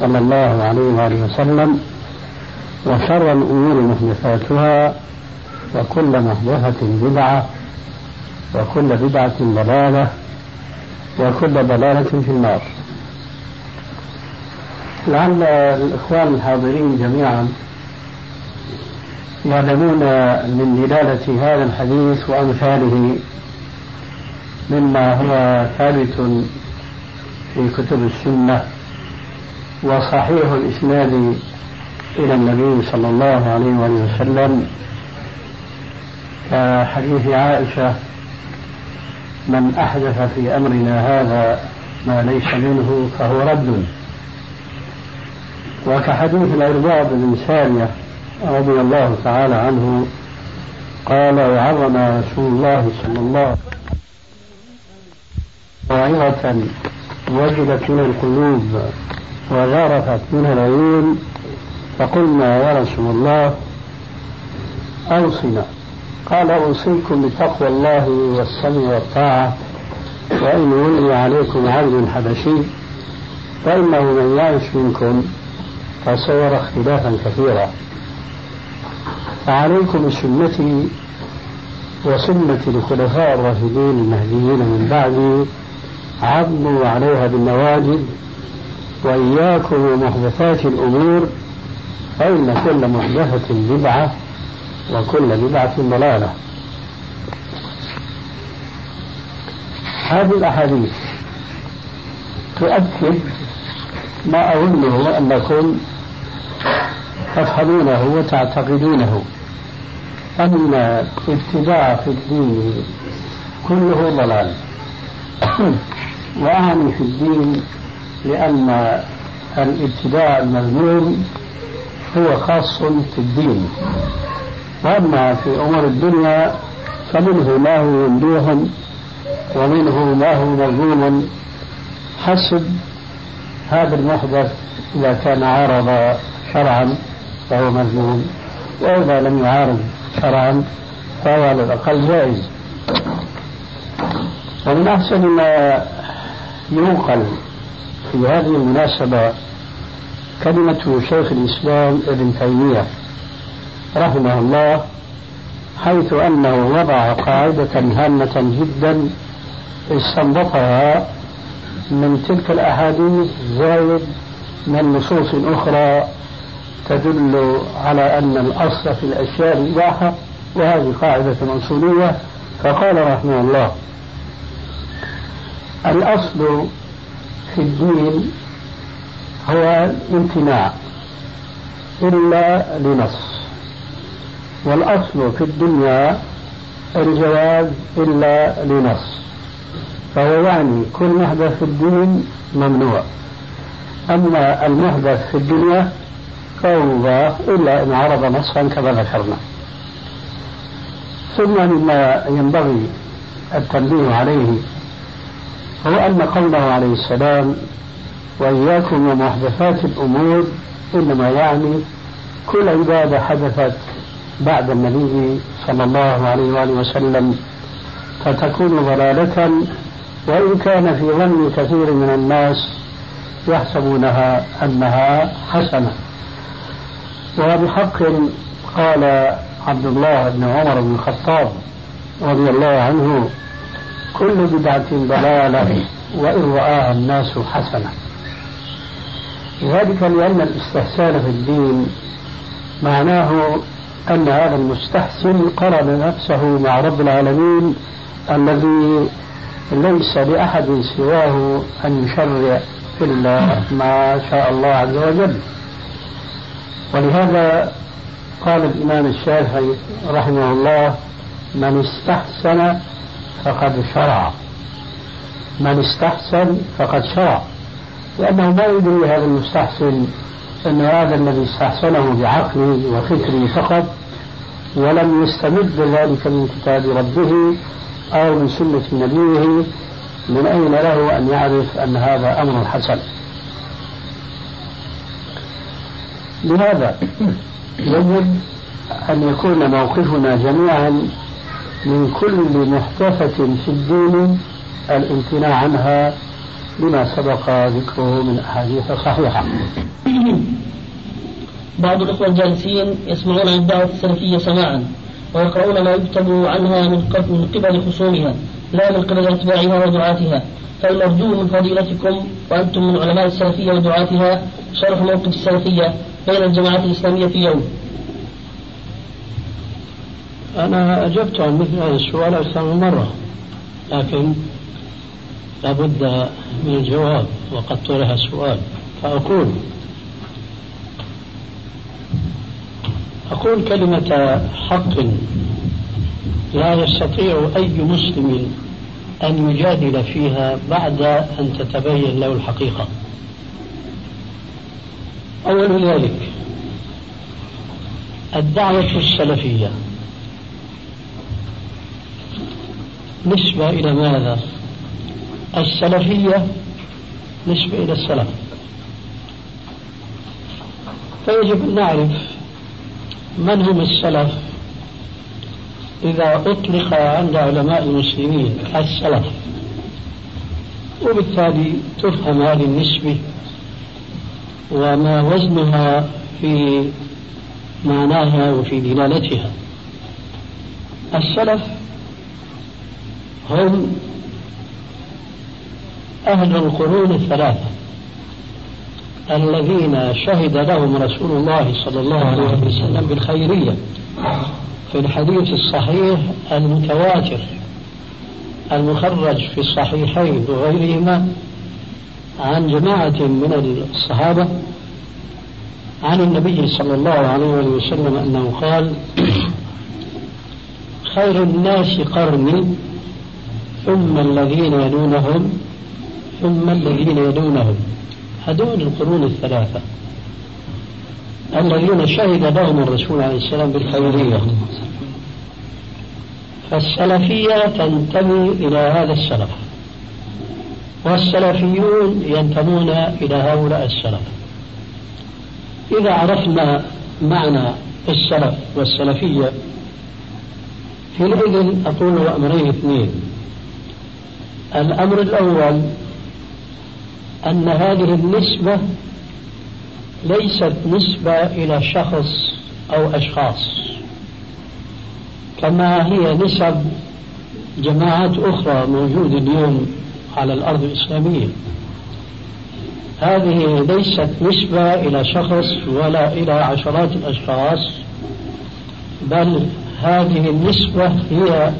صلى الله عليه وآله وسلم وشر الأمور محدثاتها وكل محدثة بدعة وكل بدعة ضلالة وكل ضلالة في النار. لعل الإخوان الحاضرين جميعا يعلمون من دلالة هذا الحديث وأمثاله مما هو ثابت في كتب السنة وصحيح الإسناد إلى النبي صلى الله عليه وآله وسلم. كحديث عائشة من أحدث في أمرنا هذا ما ليس منه فهو رد. وكحديث العرباض بن سارية رضي الله تعالى عنه قال وعظم رسول الله صلى الله عليه وسلم موعظة وجدت من القلوب وذرفت منها العيون فقلنا يا رسول الله أوصنا. قال أوصيكم بتقوى الله والسمع والطاعة وإن ولي عليكم عبد حبشي فإنه من يعش منكم. فسيرى اختلافا كثيرا. فعليكم بسنتي وسنة الخلفاء الراشدين المهديين من بعدي عضوا عليها بالنواجذ وإياكم ومحدثات الأمور فإن كل محدثة بدعة وكل بدعة ضلالة. هذه الأحاديث تؤكد ما أظنه أنكم تفهمونه وتعتقدونه. أن الابتداع في الدين كله ضلال. وأعني في الدين لأن الابتداع المذموم هو خاص في الدين. وأما في أمور الدنيا فمنه ما هو ممدوح ومنه ما هو مذموم حسب هذا المحدث إذا كان عارض شرعا فهو مذموم وإذا لم يعارض شرعا فهو على الأقل جائز. ومن أحسن ما ينقل في هذه المناسبة كلمة شيخ الإسلام ابن تيمية رحمه الله حيث أنه وضع قاعدة هامة جدا استنبطها من تلك الأحاديث زايد من نصوص أخرى تدل على أن الأصل في الأشياء الإباحة وهذه قاعدة أصولية فقال رحمه الله الأصل في الدين هو الامتناع إلا لنص. والأصل في الدنيا الجواز إلا لنص. فهو يعني كل محدث في الدين ممنوع. أما المحدث في الدنيا فهو مباح إلا إن عرض نصا كما ذكرنا. ثم مما ينبغي التنبيه عليه هو أن قوله عليه السلام وإياكم ومحدثات الأمور إنما يعني كل عبادة حدثت بعد النبي صلى الله عليه وآله وسلم فتكون ضلالة وإن كان في ظن كثير من الناس يحسبونها أنها حسنة. وبحق قال عبد الله بن عمر بن الخطاب رضي الله عنه كل بدعة ضلالة وإن رآها الناس حسنة. ذلك لأن الاستحسان في الدين معناه أن هذا المستحسن قرن نفسه مع رب العالمين الذي ليس لأحد سواه أن يشرع إلا ما شاء الله عز وجل. ولهذا قال الإمام الشافعي رحمه الله من استحسن فقد شرع. من استحسن فقد شرع. لأنه ما يدري هذا المستحسن أن هذا الذي استحسنه بعقله وفكره فقط ولم يستمد ذلك من كتاب ربه أو من سنة نبيه من أين له أن يعرف أن هذا أمر حسن؟ لهذا يجب أن يكون موقفنا جميعا من كل محدثة في الدين الامتناع عنها لما سبق ذكره من أحاديث صحيحة. بعض الإخوة الجالسين يسمعون عن الدعوة السلفية سماعا ويقرؤون ما يكتب عنها من قبل خصومها لا من قبل أتباعها ودعاتها. فالمرجو من فضيلتكم وأنتم من علماء السلفية ودعاتها شرح موقف السلفية بين الجماعات الإسلامية في يوم. أنا أجبت عن مثل هذا السؤال أكثر من مرة لكن لابد من الجواب وقد طرح السؤال فأقول. أقول كلمة حق. لا يستطيع أي مسلم أن يجادل فيها بعد أن تتبين له الحقيقة. أول ذلك الدعوة السلفية. نسبة إلى ماذا؟ السلفية نسبة إلى السلف. فيجب أن نعرف من هم السلف إذا أطلق عند علماء المسلمين السلف. وبالتالي تفهم هذه النسبة وما وزنها في معناها وفي دلالتها. السلف هم أهل القرون الثلاثة الذين شهد لهم رسول الله صلى الله عليه وسلم بالخيرية. في الحديث الصحيح المتواتر المخرج في الصحيحين وغيرهما عن جماعة من الصحابة عن النبي صلى الله عليه وسلم أنه قال خير الناس قرني ثم الذين يلونهم ثم الذين يلونهم. هذول القرون الثلاثة. الذين شهد لهم الرسول عليه السلام بالخيرية فالسلفية تنتمي إلى هذا السلف. والسلفيون ينتمون إلى هؤلاء السلف. إذا عرفنا معنى السلف والسلفية حينئذ أقول أمرين اثنين. الأمر الأول أن هذه النسبة ليست نسبة إلى شخص أو أشخاص كما هي نسب جماعات أخرى موجودة اليوم على الأرض الإسلامية. هذه ليست نسبة إلى شخص ولا إلى عشرات الأشخاص بل هذه النسبة هي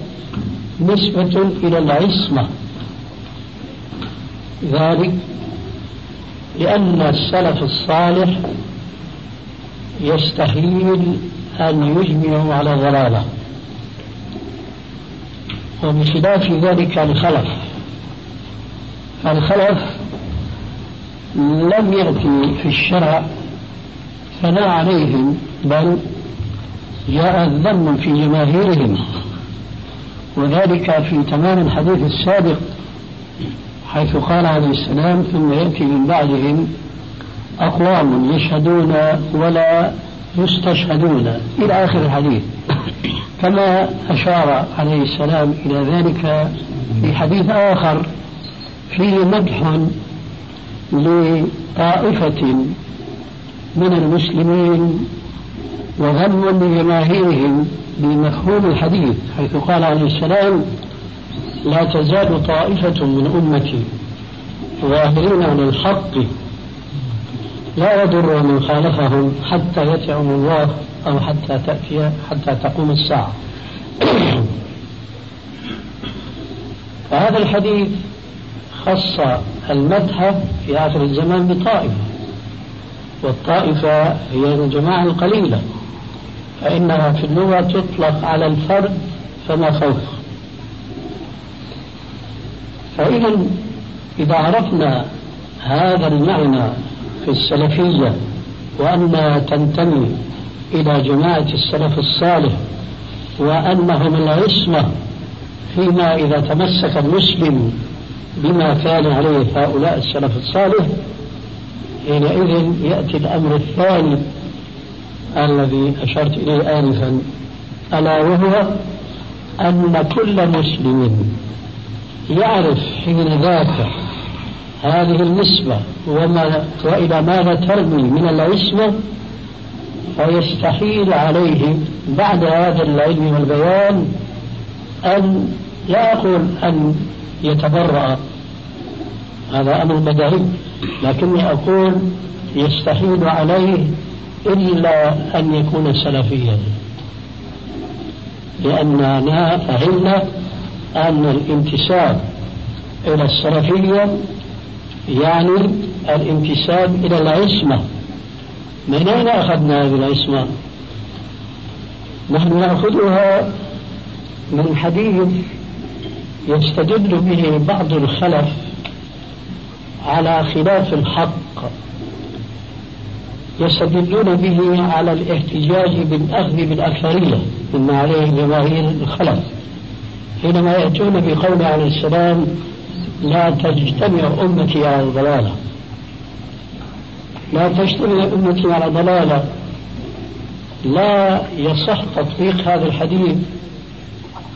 نسبة إلى العصمة. ذلك لأن السلف الصالح يستحيل أن يجمعوا على ضلالة. وبخلاف ذلك الخلف الخلف لم يأتي في الشرع ثناء عليهم بل جاء الذم في جماهيرهم. وذلك في تمام الحديث السابق. حيث قال عليه السلام ثم يأتي من بعدهم أقوام يشهدون ولا يستشهدون. إلى آخر الحديث. كما أشار عليه السلام إلى ذلك في حديث آخر فيه مدح لطائفة من المسلمين وذم لجماهيرهم بمفهوم الحديث حيث قال عليه السلام لا تزال طائفة من أمتي ظاهرين على الحق لا يضر من خالفهم حتى يتعم الله أو حتى تأتي حتى تقوم الساعة. فهذا الحديث خص المدح في آخر الزمان بطائفة والطائفة هي الجماعة القليلة فإنها في اللغة تطلق على الفرد فما فوق فإذا إذا عرفنا هذا المعنى في السلفية وأنها تنتمي إلى جماعة السلف الصالح وأنهم العصمة فيما إذا تمسك المسلم بما كان عليه هؤلاء السلف الصالح حينئذ يأتي الأمر الثاني الذي أشرت إليه آنفا ألا وهو أن كل مسلم يعرف حين ذاك هذه النسبة وما وإلى ماذا ترمي من العصمة فيستحيل عليه بعد هذا العلم والبيان أن لا أقول أن يتبرأ. هذا أمر بديهي لكني أقول يستحيل عليه إلا أن يكون سلفيا. لأننا فهمنا أن الانتساب إلى السلفية يعني الانتساب إلى العصمة. من أين أخذنا هذه العصمة؟ نحن نأخذها من حديث يستدل به بعض الخلف على خلاف الحق. يستدلون به على الاحتجاج بالأخذ بالأكثرية مما عليه جماهير الخلف. حينما يأتون بقول عليه السلام لا تجتمع أمتي على الضلالة. لا تجتمع أمتي على ضلالة. لا يصح تطبيق هذا الحديث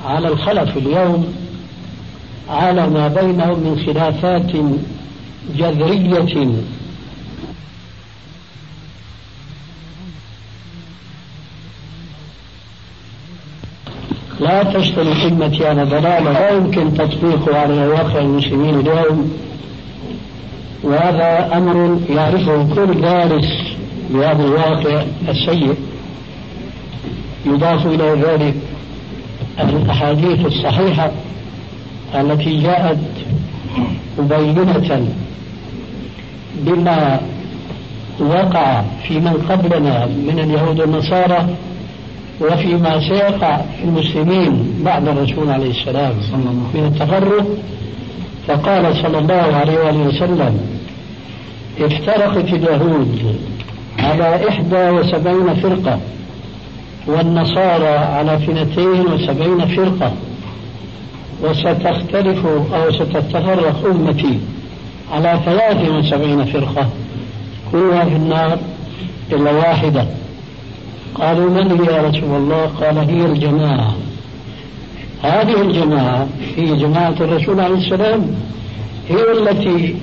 على الخلف اليوم على ما بينهم من خلافات جذرية لا تشتري أمتي على ضلالة لا يمكن تطبيقه على واقع المسلمين اليوم. وهذا أمر يعرفه كل دارس بهذا الواقع السيء. يضاف إلى ذلك الأحاديث الصحيحة التي جاءت مبينة بما وقع في من قبلنا من اليهود والنصارى وفيما سيقع في المسلمين بعد الرسول عليه السلام من التفرق فقال صلى الله عليه وآله وسلم افترقت اليهود على إحدى وسبعين فرقة والنصارى على اثنتين وسبعين فرقة وستختلف أو ستتفرق أمتي على ثلاث وسبعين فرقة كلها في النار إلا واحدة. قالوا من هي يا رسول الله؟ قال هي الجماعة. هذه الجماعة هي جماعة الرسول عليه السلام هي التي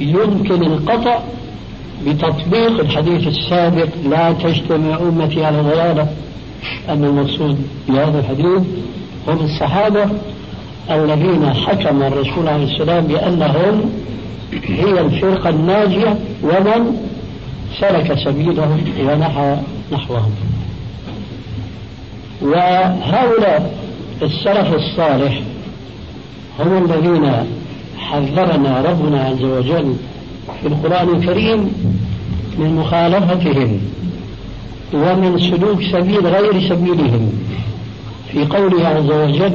يمكن القطع بتطبيق الحديث السابق لا تجتمع أمتي على ضلالة أن المقصود بهذا الحديث هم الصحابة الذين حكم الرسول عليه السلام بأنهم هي الفرقة الناجية ومن سلك سبيلهم ونحى نحوهم. وهؤلاء السلف الصالح هم الذين حذرنا ربنا عز وجل في القرآن الكريم من مخالفتهم ومن سلوك سبيل غير سبيلهم. في قوله عز وجل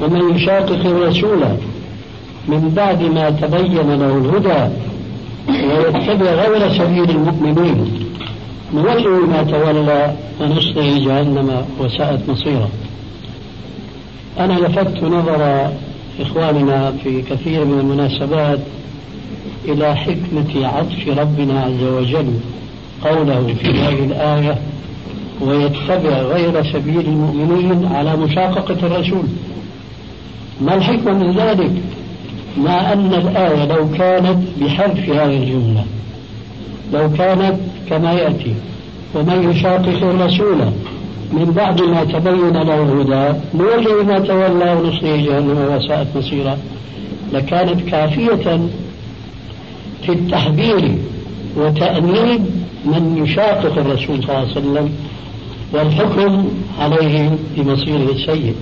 ومن يشاقق الرسول من بعد ما تبين له الهدى ويتبع غير سبيل المؤمنين نوله ما تولى ونصله جهنم وساءت مصيره. أنا لفت نظر إخواننا في كثير من المناسبات إلى حكمة عطف ربنا عز وجل قوله في هذه الآية ويتبع غير سبيل المؤمنين على مشاققة الرسول ما الحكمة من ذلك؟ مع أن الآية لو كانت بحذف هذه الجملة لو كانت كما يأتي ومن يشاقق الرسول من بعد ما تبين له الهدى نولي ما تولى ونصليه جهنم وساءت مصيرا. لكانت كافية في التحذير وتأنيب من يشاقق الرسول صلى الله عليه وسلم والحكم عليه بمصيره السيء.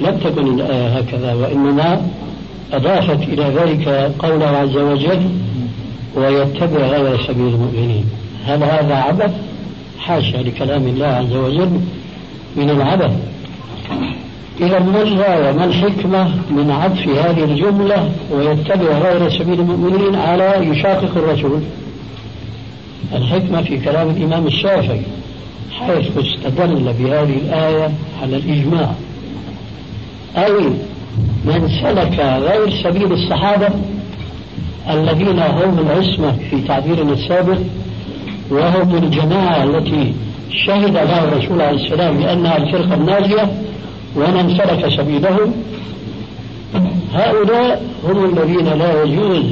لم تكن الآية هكذا وإنما أضافت إلى ذلك قوله عز وجل ويتبع غير سبيل المؤمنين. هل هذا عبث؟ حاشا لكلام الله عز وجل من العبث. إذا ما الغاية؟ ما الحكمة من عطف هذه الجملة ويتبع غير سبيل المؤمنين على يشاقق الرسول الحكمة في كلام الإمام الشافعي حيث استدل بهذه الآية على الإجماع. أي من سلك غير سبيل الصحابة الذين هم العصمة في تعبيرنا السابق وهم الجماعة التي شهد لها الرسول عليه السلام بأنها الفرقة الناجية ومن سلك سبيلهم. هؤلاء هم الذين لا يجوز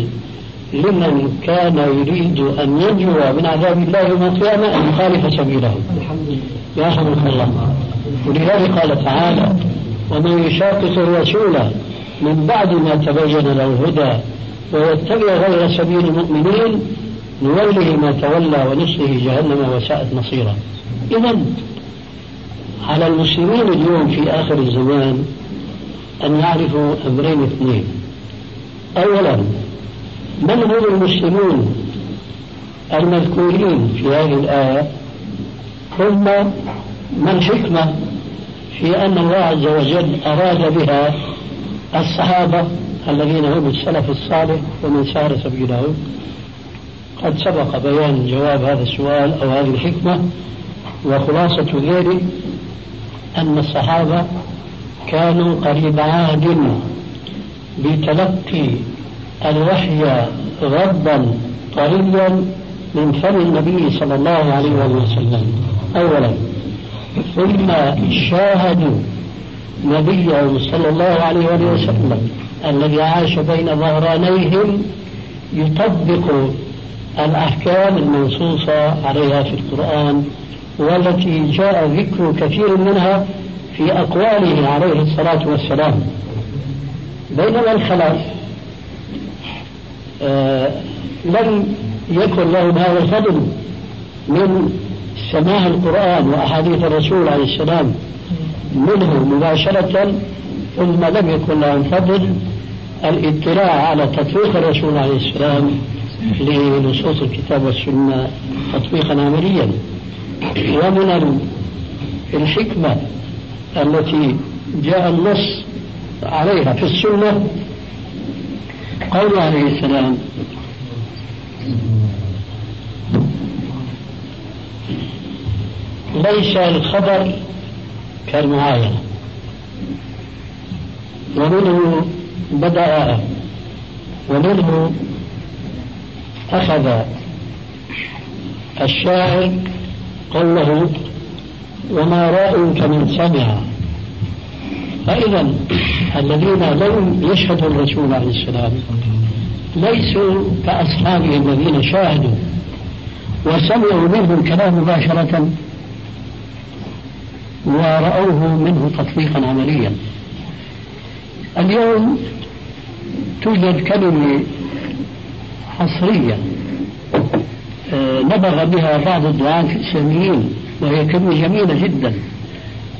لمن كان يريد أن ينجو من عذاب الله يوم القيامة أن يخالف سبيله يا حمد الله. ولذلك قال تعالى ومن يشاقق الرسول من بعد ما تبين له الهدى ويتبع غير سبيل المؤمنين نوله ما تولى ونصله جهنم وساءت مصيرا. إذا على المسلمين اليوم في آخر الزمان أن يعرفوا أمرين اثنين. أولا من هم المسلمون المذكورين في هذه الآية؟ ثم ما الحكمة في أن الله عز وجل أراد بها الصحابة؟ الذين هم السلف الصالح ومن سار سبيلهم قد سبق بيان جواب هذا السؤال أو هذه الحكمة وخلاصة ذلك أن الصحابة كانوا قريب عهد بتلقي الوحي غضا طريا من فم النبي صلى الله عليه وسلم. أولا ثم شاهدوا نبيه صلى الله عليه وسلم الذي عاش بين ظهرانيهم يطبق الأحكام المنصوصة عليها في القرآن والتي جاء ذكر كثير منها في أقواله عليه الصلاة والسلام. بينما الخلاف آه لم يكن لهم هذا الفضل من سماع القرآن وأحاديث الرسول عليه السلام منه مباشرة ثم لم يكن لهم فضل الإطلاع على تطبيق الرسول عليه السلام لنصوص الكتاب والسنة تطبيقا عمليا. ومن الحكمة التي جاء النص عليها في السنة قول عليه السلام ليس الخبر كالمعاينة. ومنه بدأ ومنه أخذ الشاعر قوله وما رأيك من سمع. فإذا الذين لم يشهدوا الرسول عليه السلام ليسوا كأصحابه الذين شاهدوا وسمعوا منه الكلام مباشرة ورأوه منه تطبيقا عمليا. اليوم توجد كلمة حصرية آه، نبغ بها بعض الدعاة الإسلاميين وهي كلمة جميلة جدا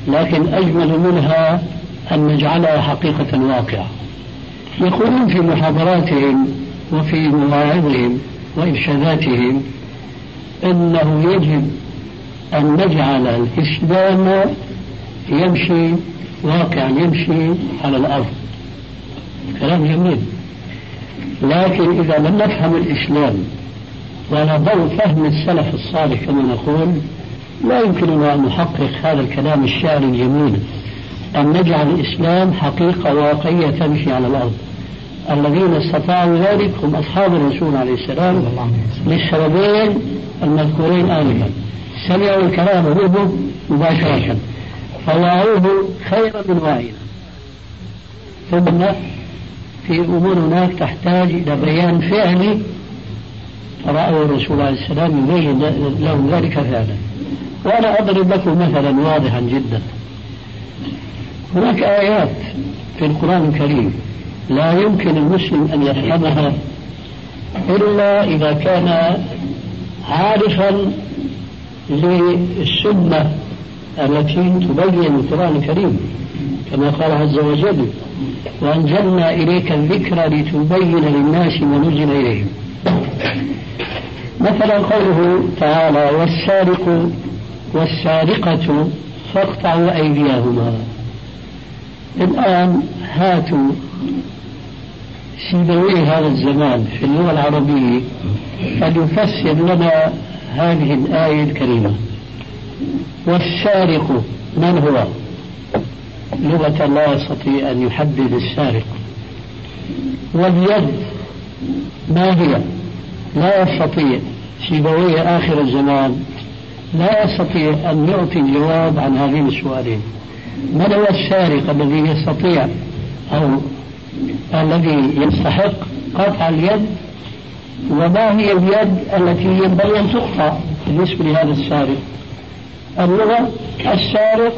لكن أجمل منها أن نجعلها حقيقة واقعة. يقولون في محاضراتهم وفي مواعظهم وإرشاداتهم أنه يجب أن نجعل الإسلام يمشي واقعا يمشي على الأرض. كلام جميل. لكن إذا لم نفهم الإسلام وعلى ضوء فهم السلف الصالح كما نقول لا يمكننا أن نحقق هذا الكلام الشعري الجميل. أن نجعل الإسلام حقيقة واقعية تمشي على الأرض. الذين استطاعوا ذلك هم أصحاب الرسول عليه السلام للسببين المذكورين آنفا. سمعوا الكلام منه مباشرة. فوعوه خيرا من واعينا ثم في أمور هناك تحتاج إلى بيان فعلي فرأوا الرسول عليه السلام يبين لهم ذلك فعلا. وأنا أضرب لكم مثلا واضحا جدا. هناك آيات في القرآن الكريم لا يمكن المسلم أن يفهمها إلا إذا كان عارفا للسنة التي تبين القرآن الكريم. كما قال عز وجل وأنزلنا إليك الذكر لتبين للناس ما نزل إليهم. مثلا قوله تعالى والسارق والسارقة فاقطعوا أيديهما. الآن هاتوا سيبوي هذا الزمان في اللغة العربية فليفسر لنا هذه الآية الكريمة. والسارق من هو؟ لغة لا يستطيع أن يحدد السارق واليد ما هي؟ لا يستطيع. سيبويه آخر الزمان لا يستطيع أن يعطي الجواب عن هذين السؤالين. من هو السارق الذي يستطيع أو الذي يستحق قطع اليد؟ وما هي اليد التي ينبغي أن تقطع بالنسبة لهذا السارق اللغة السارق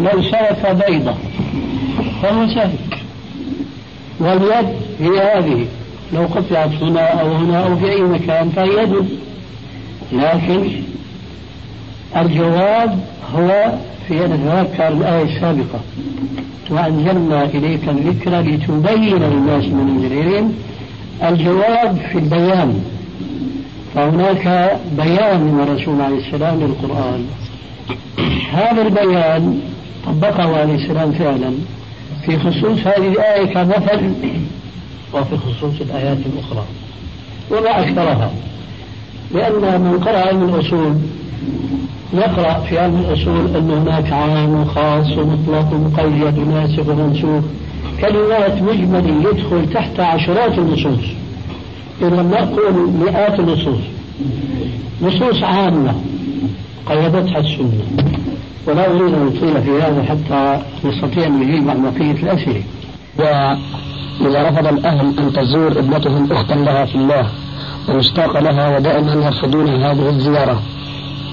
لو سرق بيضة فهو سارق واليد هي هذه. لو قطعت هنا أو هنا أو في أي مكان فهي يد. لكن الجواب هو في أن نتذكر الآية السابقة. وأنزلنا إليك الذكر لتبين للناس من إليهم الجواب في البيان. فهناك بيان من الرسول عليه السلام للقرآن. هذا البيان طبقه عليه السلام فعلا. في خصوص هذه الآية كمثل وفي خصوص الآيات الأخرى. وما أكثرها. لأن من قرأ علم الأصول يقرأ في علم الأصول أن هناك عام وخاص ومطلق ومقيد وناسخ ومنسوخ كلمات مجمل يدخل تحت عشرات النصوص. لم نقول مئات النصوص. نصوص عامة. قيدتها السنة. ولا أريد أن أطيل في هذا حتى نستطيع أن نجيب عن بقية الأسئلة. وإذا رفض الأهل أن تزور ابنتهم أختا لها في الله ومشتاق لها ودائما يرفضون هذه الزيارة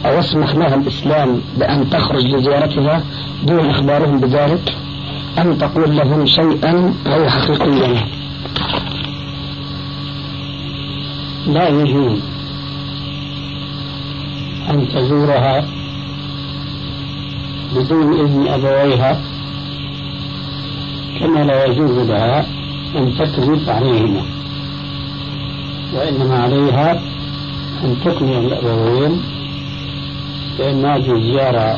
أو يسمح لها الإسلام بأن تخرج لزيارتها دون إخبارهم بذلك أم تقول لهم شيئا غير حقيقيا؟ لا يجوز أن تزورها بدون إذن أبويها كما لا يجوز لها أن تكذب عليهما وإنما عليها أن تقنع الأبوين بأن هذه الزيارة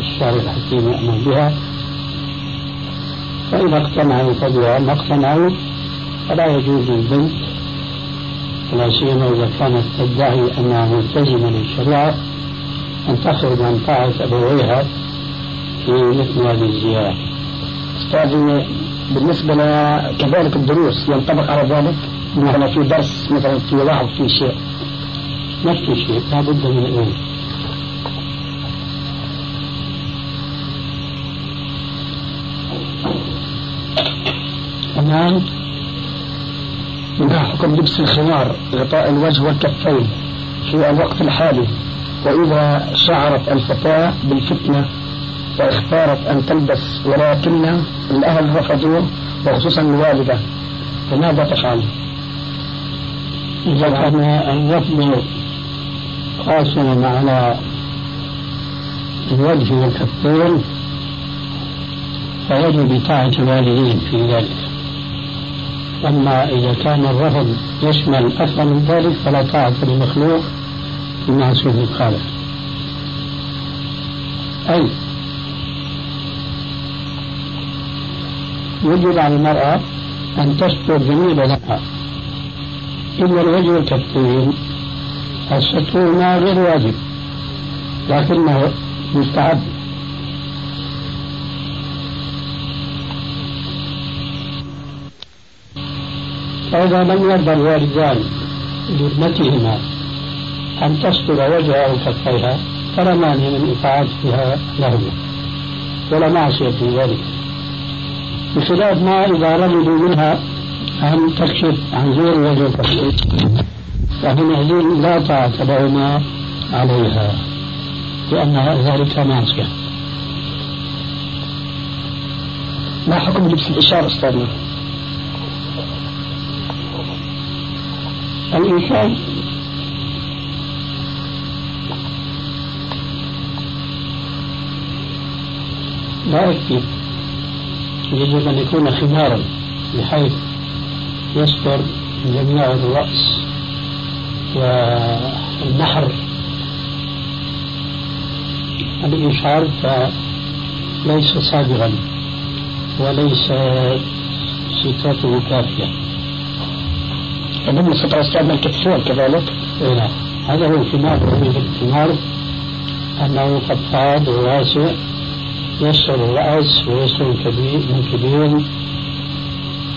الشهر الحكيم يأمر بها. فإذا اقتنعوا فبها ما اقتنعوا فلا يجوز للبنت ولا سيما إذا كانت تدعي أنها ملتزمة للشريعة أن تخرج عن طاعة أبويها في مثل هذه الزيارة. أستاذ بالنسبة كذلك الدروس ينطبق على ذلك؟ مثلا في درس مثلا في واحد في شيء. ما في شيء لابد من الإذن كمان ما حكم لبس الخمار غطاء الوجه والكفين في الوقت الحالي. وإذا شعرت الفتاة بالفتنة واختارت أن تلبس ولكن الأهل رفضوه وخصوصا الوالدة. فماذا تفعل؟ إذا كان الرفض قاسما على الوجه والكفين فيجب طاعة الوالدين في ذلك. أما إذا كان الرفض يشمل أكثر من ذلك فلا طاعة للمخلوق. في معصية الخالق أي. يجب على المرأة أن تستر جميع بدنها إلا الوجه والكفين الستر ما غير واجب لكنه مستحب. فإذا لم يرضى الوالدان لابنتهما أن تستر وجهها وكفيها مانع من إطاعتها لهما ولا معصية في ذلك بخلاف ما إذا رغبوا منها أن تكشف عن غير وجه الكفين فحينئذ لا طاعة لهما عليها لأن ذلك معصية ما حكم لبس الإشارة أستاذنا؟ الإنسان لا يكفي يجب أن يكون خمارا بحيث يستر جميع الرأس والنحر. الإشعار فليس صادغا وليس صفاته كافية. يضم ستر أستاذنا الكتفين كذلك؟ إيه نعم. هذا هو الخمار. الخمار. أنه فضفاض وواسع. يسر الرأس ويسر الكبير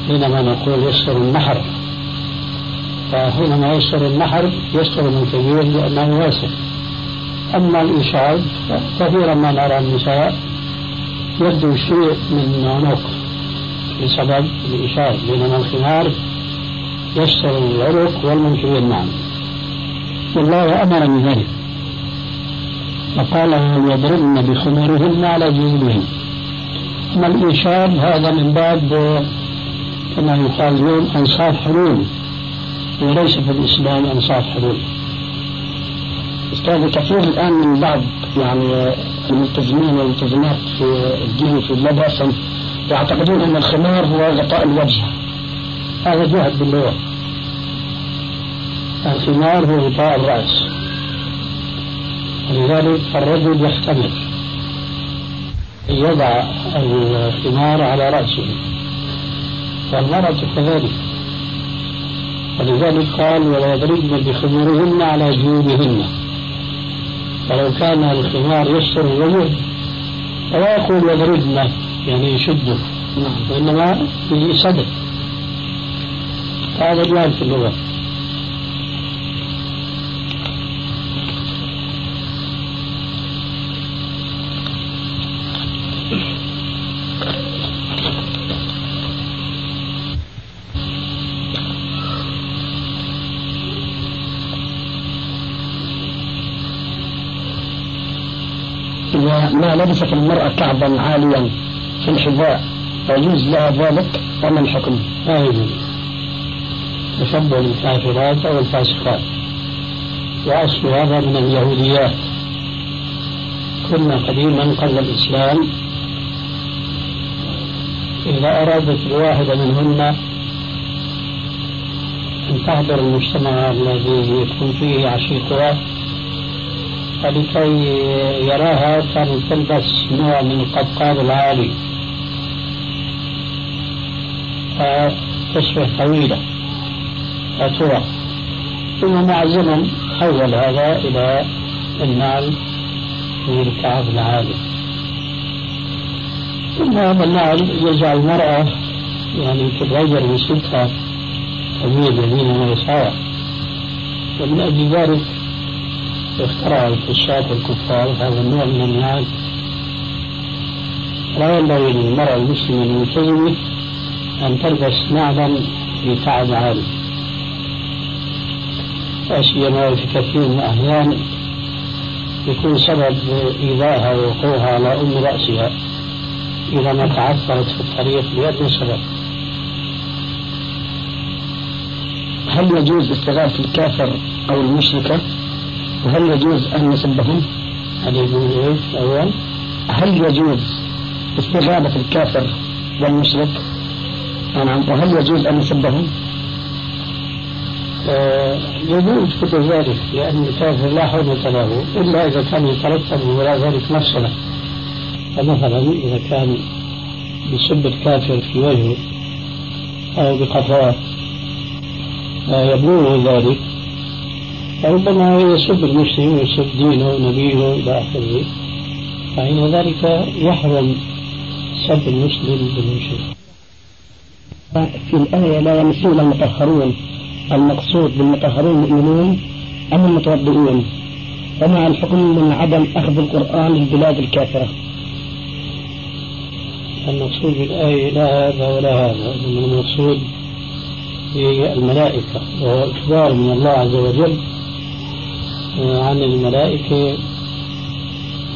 حينما نقول يسر النحر فحينما يسر النحر يسر من كبير لأنه واسع أما الإشعاب كثيرا ما نرى النساء يبدو شيء من عنق بسبب الإشعاب بينما الخمار يسر العروق والمنكبين معا والله أمر من ذلك فقال يضربن بخمورهن على جيوبهن أما الإنشاد هذا من باب كما يقال اليوم أنصاف حلول وليس في الإسلام أنصاف حلول. أستاذ كثير الآن من بعض يعني الملتزمين والملتزمات في الدين في المدرسة يعتقدون أن الخمار هو غطاء الوجه. هذا جهد باللغة. الخمار هو غطاء الرأس. ولذلك الرجل يحتمل أن يضع الخمار على رأسه والمرأة كذلك. ولذلك قال ولا يضربن بخمورهن على جيوبهن. فلو كان الخمار يستر الوجه فلا يقول يضربن يعني يشده وإنما به صدر هذا جهل في اللغة. إذا ما لبست المرأة كعبا عاليا في الحذاء يجوز لها ذلك وما الحكم؟ لا يجوز تشبه الكافرات أو الفاسقات. وأصل هذا من اليهوديات. كنا قديما قبل الإسلام. إذا أرادت الواحدة منهن أن تحضر المجتمع الذي يكون فيه عشيقها فلكي يراها كانت تلبس نوع من القبقاب العالي. فتصبح طويلة فترى ثم مع الزمن تحول هذا إلى النعل في الكعب العالي. ثم هذا النعل يجعل المرأة يعني تتغير بسلطة تميل يمينا ويسارا ومن أجل ذلك اخترع الفساق والكفار هذا النوع من النعل لا ينبغي للمرأة المسلمة الملتزمة أن تلبس نعلا بكعب عالي لا سيما في كثير من الأحيان يكون سبب إيذائها ووقوعها على أم رأسها إذا ما تعثرت في الطريق بأي سبب. هل يجوز استغاثة الكافر أو المشركة؟ وهل يجوز أن نسبهم؟ هل يجوز إيش أول؟ هل يجوز استغاثة الكافر والمشرك؟ نعم وهل يجوز أن نسبهم؟ آه يجوز كل ذلك لأن الكافر لا حرمة له إلا إذا كان يترتب وراء ذلك مفسدة فمثلا إذا كان يسب الكافر في وجهه أو بقفاه يبلغه ذلك فربما يسب المسلم ويسب دينه ونبيه إلى آخره. فعند ذلك يحرم سب المسلم بالمشرك في الآية لا يمسون المطهرون. المقصود بالمطهرون المؤمنون أم المتوضئون؟ ومع الحكم من عدم أخذ القرآن للبلاد الكافرة؟ المقصود بالآية لا هذا ولا هذا إنما المقصود هي الملائكة وهو إخبار من الله عز وجل. عن الملائكة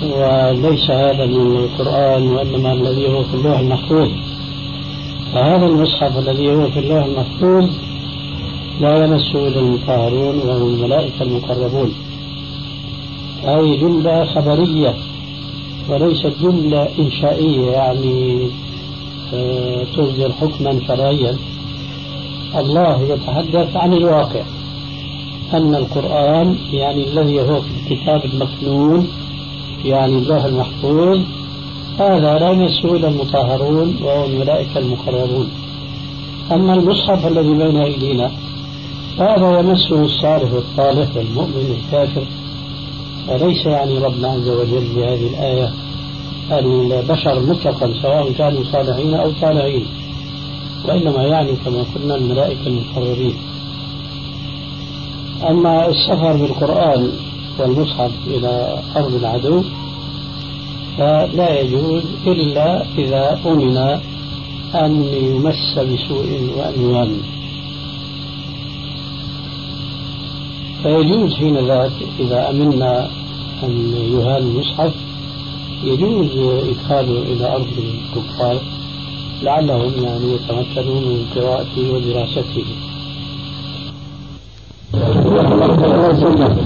وليس هذا من القرآن وإنما الذي هو في اللوح المحفوظ. فهذا المصحف الذي هو في اللوح المحفوظ لا يمسه إلا المطهرون وهم الملائكة المقربون. هذه جملة خبرية وليست جملة إنشائية يعني آه، تصدر حكما شرعيا. الله يتحدث عن الواقع. أن القرآن يعني الذي هو في الكتاب المكنون يعني الله المحفوظ هذا لا يمسه إلا المطهرون وهو الملائكة المقربون. أما المصحف الذي بين أيدينا هذا يمسه الصالح والصالح والمؤمن والكافر وليس يعني ربنا عز وجل بهذه الآية البشر مطلقا سواء كانوا صالحين أو طالعين وإنما يعني كما قلنا الملائكة المقربين. أما السفر بالقرآن والمصحف إلى أرض العدو فلا يجوز إلا إذا أمن أن يمس بسوء وأن يوان. فيجوز حين ذاك إذا أمنا أن يهان المصحف يجوز إدخاله إلى أرض الكفار لعلهم يعني يتمكنون من قراءته ودراسته.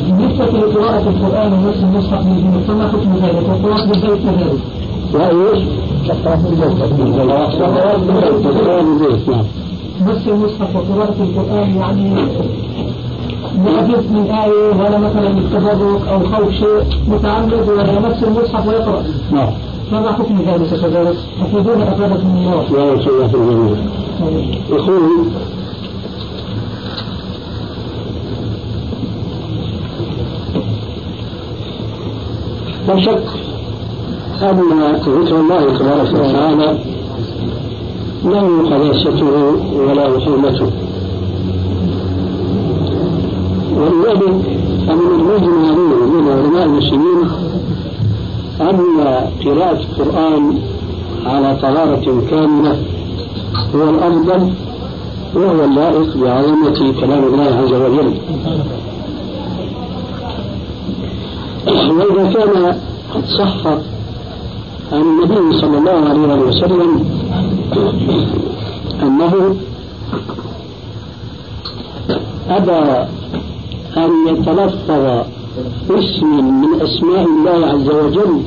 بالنسبة لقراءة القرآن ونفس المصحف من فما حكم ذلك وقراءة بالبيت كذلك؟ وإيش؟ نفس المصحف وقراءة القرآن يعني يحدث من آية ولا مثلا التبرك أو خوف شيء متعمد ولا نفس المصحف ويقرأ نعم فما حكم ذلك كذلك؟ أفيدون أفادكم الله. لا يصلح في الجميع. يقول لا شك أن ذكر الله تبارك وتعالى له قداسته ولا حرمته ولذلك فمن المجمع من علماء المسلمين أن قراءة القرآن على طهارة كاملة هو الأفضل وهو اللائق بعظمة كلام الله عز وجل. وإذا كان قد صح عن النبي صلى الله عليه وسلم أنه أبى أن يتلفظ اسم من أسماء الله عز وجل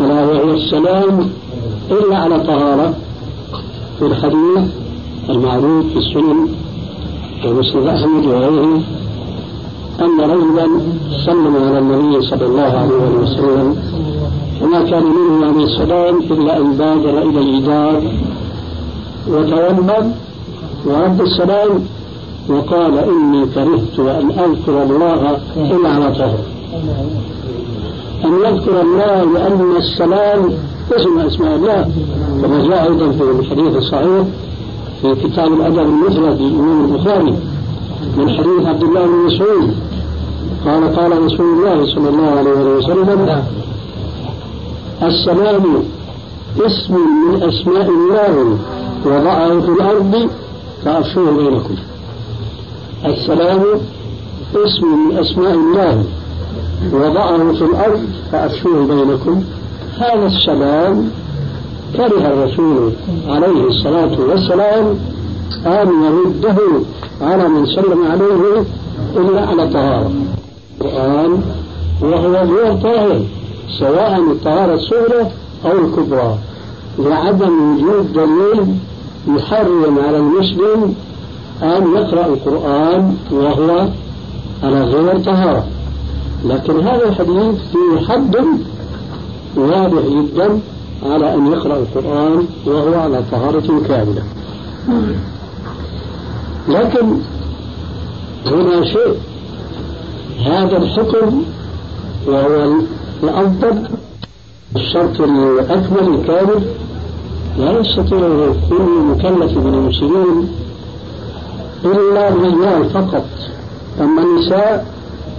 ألا وهو السلام إلا على طهارة في الحديث المعروف في السنن ومسند أحمد وغيره. أن رجلا سلم على النبي صلى الله عليه وسلم وما كان منه عليه السلام إلا أن بادر إلى الجدار وتولى ورد السلام وقال إني كرهت أن أذكر الله إلا طهر أن يذكر الله لأن السلام اسم أسماء الله. كما جاء أيضا في الحديث الصحيح في كتاب الأدب المفرد للإمام البخاري. من حديث عبد الله بن مسعود. قال قال رسول الله صلى الله عليه وسلم السلام اسم من أسماء الله وضعه في الأرض فأفشوه بينكم. السلام اسم من أسماء الله وضعه في الأرض فأفشوه بينكم. هذا السلام كره الرسول عليه الصلاة والسلام أن يرده على من سلم عليه إلا على طهارة. القرآن وهو غير طاهر سواء الطهارة الصغرى أو الكبرى. لعدم وجود دليل يحرم على المسلم أن يقرأ القرآن وهو على غير طهارة. لكن هذا الحديث فيه حد واضح جدا على أن يقرأ القرآن وهو على طهارة كاملة. لكن هنا شيء. هذا الحكم وهو الأفضل. الشرط الأكمل الكامل. لا يستطيع كل مكلف من المسلمين إلا الرجال فقط. أما النساء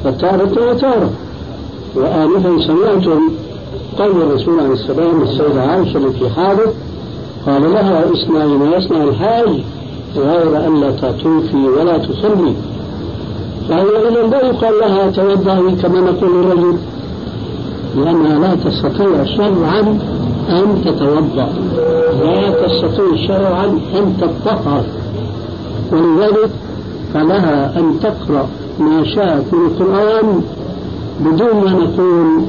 فتارة وتارة. وآنفا سمعتم قول الرسول عليه السلام السيدة عائشة التي حاضت قال لها اصنعي ما يصنع الحاج. غير أن لا تطوفي ولا تصلي. فهي إذا لا يقال لها توضئي كما نقول للرجل لأنها لا تستطيع شرعا أن تتوضأ. لا تستطيع شرعا أن تطهر. ولذلك فلها أن تقرأ ما شاءت من القرآن بدون ما نقول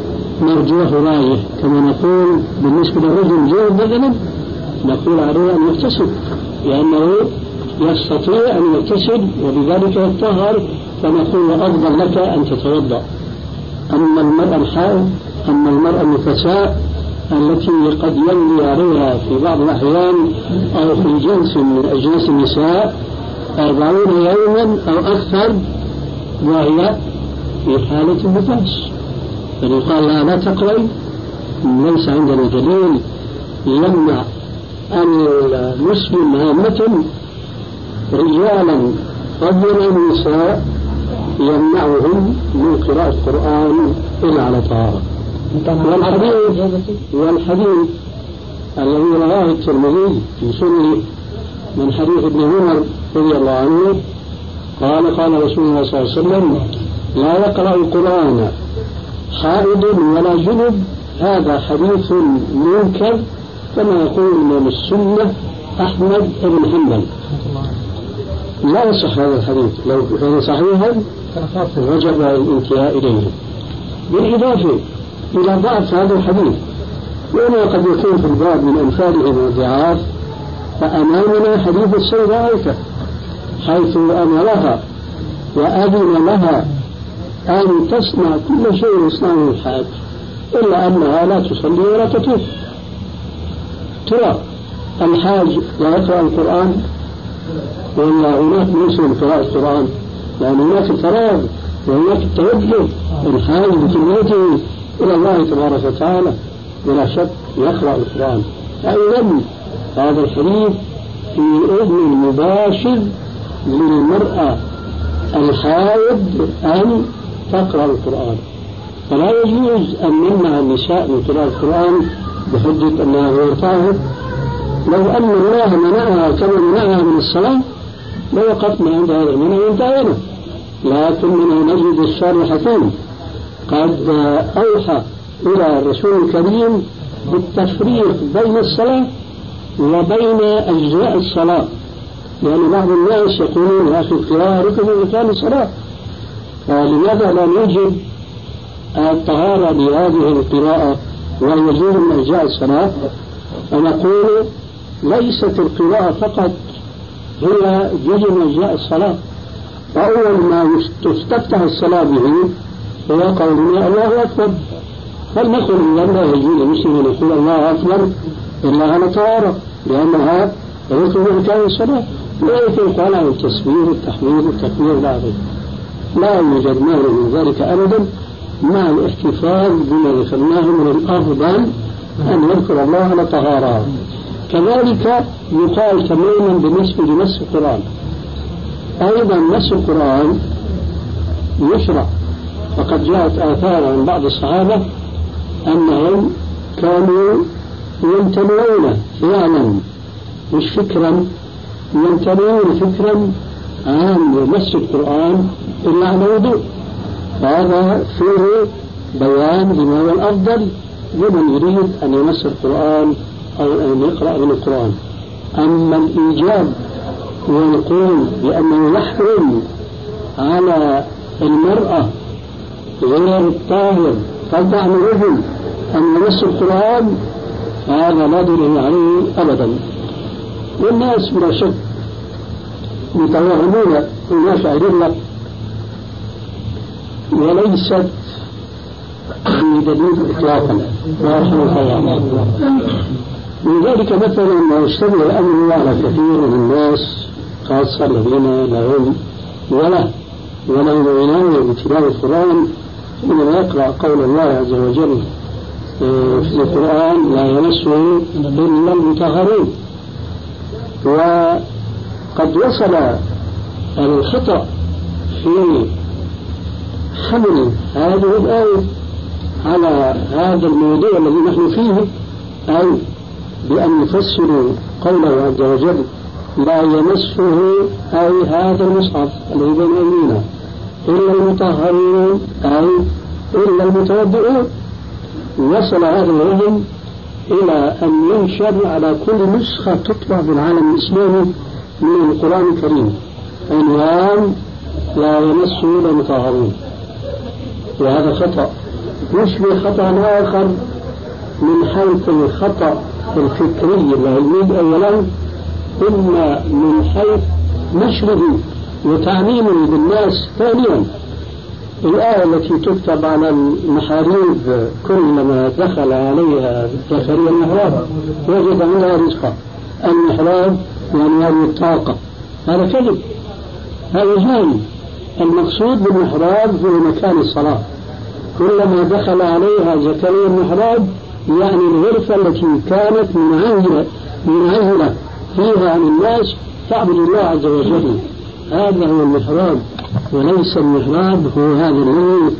مرجوه رايه كما نقول بالنسبة للرجل جيد مثلا نقول عليه أن يغتسل. لأنه يستطيع أن يغتسل وبذلك يطهر فنقول أفضل لك أن تتوضأ. أما المرأة الحائض أما المرأة النفساء التي قد يملي عليها في بعض الأحيان أو في جنس من أجناس النساء أربعون يوما أو أكثر وهي في حالة النفاس. فيقال لها لا تقرأي ليس عندنا دليل يمنع المسلم هامة رجالا رجلا النساء يمنعهم من قراءة القرآن إلا على طهارة والحديث والحديث الذي رواه الترمذي في سنه من حديث ابن عمر رضي الله عنه قال قال رسول الله صلى الله عليه وسلم لا يقرأ القرآن حائض ولا جنب هذا حديث منكر كما يقول من السنة أحمد بن حنبل. لا يصح هذا الحديث. لو كان صحيحا وجب الانتهاء إليه. بالإضافة إلى ضعف هذا الحديث وما قد يكون في الباب من أمثاله من الضعاف فأمامنا حديث السيدة حيث أمرها وأذن لها أن تصنع كل شيء يصنعه الحاج إلا أنها لا تصلي ولا تطوف. ترى الحاج لا يقرأ القرآن. ولا هناك موسم قراءة القرآن لأن هناك الفراغ وهناك التوجه الحاج بكلمته إلى الله تبارك وتعالى. بلا شك يقرأ القرآن. أيضا هذا الحديث في إذن مباشر للمرأة الحائض أن تقرأ القرآن. فلا يجوز أن نمنع النساء من قراءة القرآن بحجة أنها غير طاهر. لو أن الله منعها كما منعها من الصلاة لوقفنا عند هذا المنع وانتهينا لكننا نجد الشر الحكيم قد أوحى إلى الرسول الكريم بالتفريق بين الصلاة وبين أجزاء الصلاة. لأن بعض الناس يقولون يا أخي القراءة ركن من أركان الصلاة فلماذا لا نوجد الطهارة لهذه القراءة وهي جزء من أجزاء الصلاة؟ فنقول ليست القراءة فقط هي جزء من أجزاء الصلاة. فأول ما تستفتح الصلاة به هو قولنا الله أكبر. فلنقل إن لا يجوز للمسلم أن يقول الله أكبر إلا على طهارة لأنها ركن من أركان الصلاة لا يقال عن التسبيح التحميد التكبير لا غير لا يوجد مانع من ذلك أبدا. مع الاحتفاظ بما ذكرناه من الأفضل أن يذكر الله على طهارة كذلك يقال تماما بالنسبة لنص القرآن. أيضا نص القرآن يشرع وقد جاءت آثار عن بعض الصحابة أنهم كانوا يمتنعون فعلا مش فكرا يمتنعون فكرا عن مس القرآن إلا على وضوء. وهذا فيه بيان لما هو الأفضل لمن يريد أن يمس القرآن أو أن يقرأ من القرآن. أما الإيجاب ونقول بأنه يحرم على المرأة غير الطاهر من الرجل أن يمس القرآن هذا لا دليل عليه أبدا. والناس بلا شك يتوهمون هناك أدلة وليست بدليل إطلاقا. ورحمة الله من ذلك مثلا ما يشتبه الأمر على كثير من الناس خاصة الذين لا علم ولا ولهم عناية بتلاوة القرآن حينما يقرأ قول الله عز وجل آه، في القرآن لا يمسه إلا المطهرون وقد وصل الخطأ في حمل هذه الآية على هذا الموضوع الذي نحن فيه أي بأن يفسروا قوله عز وجل لا يمسه أي هذا المصحف الذي بين أيدينا. إلا المطهرون أي إلا المتوضئون. وصل هذا العلم إلى أن ينشر على كل نسخة تطبع بالعالم الإسلامي من القرآن الكريم. عنوان لا يمس إلا المطهرون. وهذا خطأ. يشبه خطأ آخر من حيث الخطأ الفكري العلمي أولا ثم من حيث نشره وتعميمه بالناس ثانيا. الآية التي تكتب على المحاريب كلما دخل عليها زكريا المحراب وجد عندها رزقا. المحراب يعني هذه الطاقة. هذا كذب. هذا جهل. المقصود بالمحراب هو مكان الصلاة. كلما دخل عليها زكريا المحراب يعني الغرفة التي كانت منعزلة منعزلة فيها عن الناس تعبد الله عز وجل. هذا هو المحراب وليس المحراب هو هذا الذي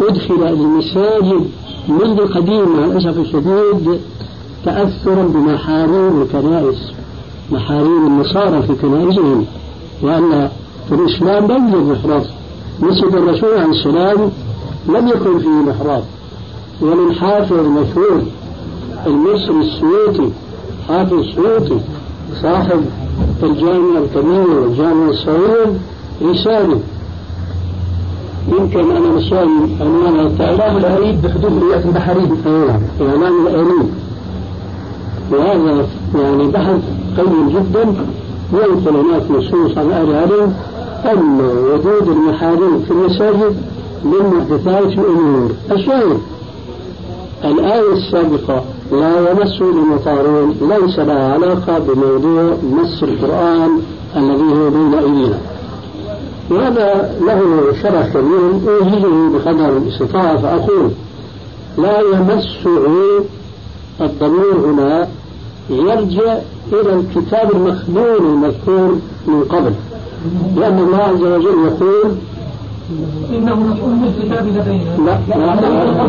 أدخل المساجد منذ قديم مع الأسف الشديد تأثرا بمحاريب الكنائس محاريب النصارى في كنائسهم وأن في الإسلام لم يوجد محراب. مسجد الرسول عليه السلام لم يكن فيه محراب. ومن حافظ المشهور المصري السويطي حافظ السويطي صاحب الجامع الكبير والجامع الصغير رسالة يمكن أنا نسوي عنوان إعلام الأريد بحدود رؤية بحرين إعلام الأريد وهذا يعني بحث قيم جدا ينقل هناك نصوص عن أهل العلم أن وجود المحارم في المساجد من محدثات الأمور. الشاهد الآية السابقة لا يمس المطارون ليس لها علاقة بموضوع مس القرآن الذي هو بين أيدينا. وهذا له شرح كبير أوجده بقدر الاستطاعة فأقول لا يمسه الضمير هنا يرجع إلى الكتاب المخلول المذكور من قبل لأن الله عز وجل يقول إنه مفعول بالكتاب لدينا. لا لا لا